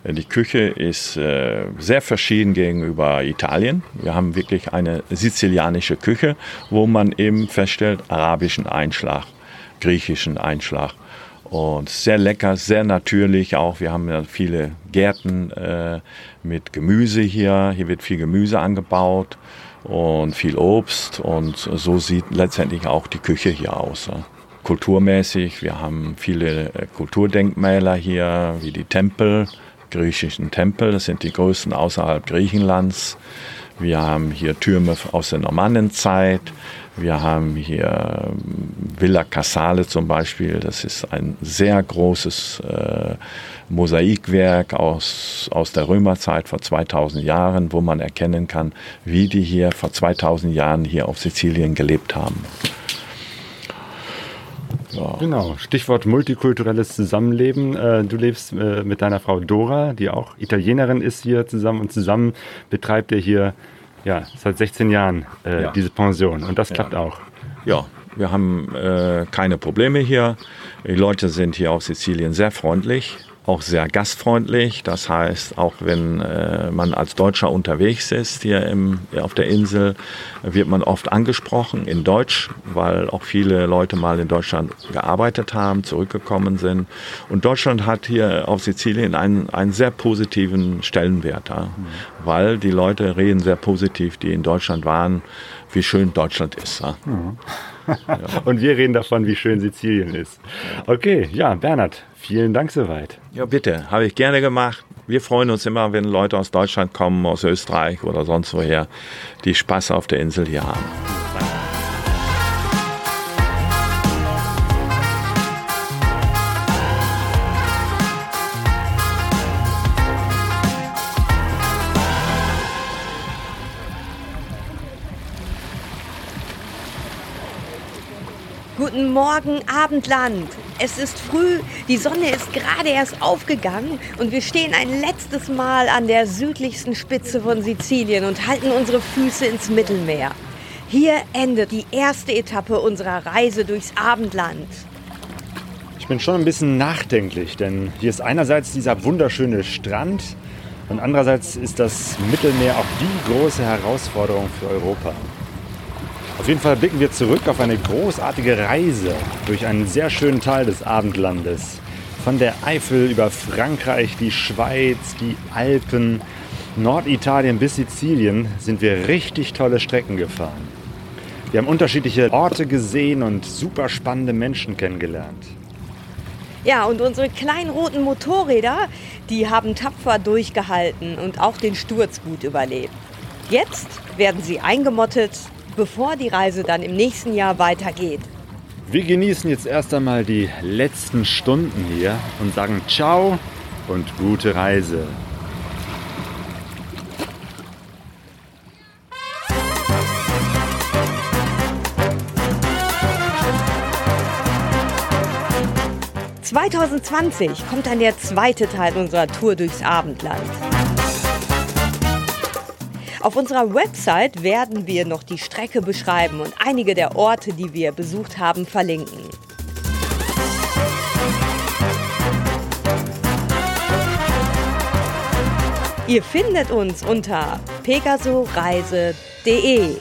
Die Küche ist äh, sehr verschieden gegenüber Italien. Wir haben wirklich eine sizilianische Küche, wo man eben feststellt, arabischen Einschlag, griechischen Einschlag. Und sehr lecker, sehr natürlich auch. Wir haben ja viele Gärten äh, mit Gemüse hier. Hier wird viel Gemüse angebaut und viel Obst. Und so sieht letztendlich auch die Küche hier aus. Kulturmäßig, wir haben viele äh, Kulturdenkmäler hier, wie die Tempel, griechischen Tempel. Das sind die größten außerhalb Griechenlands. Wir haben hier Türme aus der Normannenzeit. Wir haben hier ähm, Villa Casale zum Beispiel. Das ist ein sehr großes äh, Mosaikwerk aus, aus der Römerzeit vor 2000 Jahren, wo man erkennen kann, wie die hier vor 2000 Jahren hier auf Sizilien gelebt haben. Ja. Genau, Stichwort multikulturelles Zusammenleben. Äh, du lebst äh, mit deiner Frau Dora, die auch Italienerin ist hier zusammen und zusammen betreibt ihr hier ja, seit 16 Jahren äh, ja. diese Pension und das klappt ja. auch. Ja, wir haben äh, keine Probleme hier. Die Leute sind hier auf Sizilien sehr freundlich auch sehr gastfreundlich. Das heißt, auch wenn äh, man als Deutscher unterwegs ist hier im, auf der Insel, wird man oft angesprochen in Deutsch, weil auch viele Leute mal in Deutschland gearbeitet haben, zurückgekommen sind. Und Deutschland hat hier auf Sizilien einen, einen sehr positiven Stellenwert, ja? mhm. weil die Leute reden sehr positiv, die in Deutschland waren, wie schön Deutschland ist. Ja? Mhm. Und wir reden davon, wie schön Sizilien ist. Okay, ja, Bernhard, vielen Dank soweit. Ja, bitte, habe ich gerne gemacht. Wir freuen uns immer, wenn Leute aus Deutschland kommen, aus Österreich oder sonst woher, die Spaß auf der Insel hier haben. Morgen, Abendland. Es ist früh, die Sonne ist gerade erst aufgegangen und wir stehen ein letztes Mal an der südlichsten Spitze von Sizilien und halten unsere Füße ins Mittelmeer. Hier endet die erste Etappe unserer Reise durchs Abendland. Ich bin schon ein bisschen nachdenklich, denn hier ist einerseits dieser wunderschöne Strand und andererseits ist das Mittelmeer auch die große Herausforderung für Europa. Auf jeden Fall blicken wir zurück auf eine großartige Reise durch einen sehr schönen Teil des Abendlandes. Von der Eifel über Frankreich, die Schweiz, die Alpen, Norditalien bis Sizilien sind wir richtig tolle Strecken gefahren. Wir haben unterschiedliche Orte gesehen und super spannende Menschen kennengelernt. Ja, und unsere kleinen roten Motorräder, die haben tapfer durchgehalten und auch den Sturz gut überlebt. Jetzt werden sie eingemottet bevor die Reise dann im nächsten Jahr weitergeht. Wir genießen jetzt erst einmal die letzten Stunden hier und sagen Ciao und gute Reise. »2020 kommt dann der zweite Teil unserer Tour durchs Abendland. Auf unserer Website werden wir noch die Strecke beschreiben und einige der Orte, die wir besucht haben, verlinken. Ihr findet uns unter pegasoreise.de.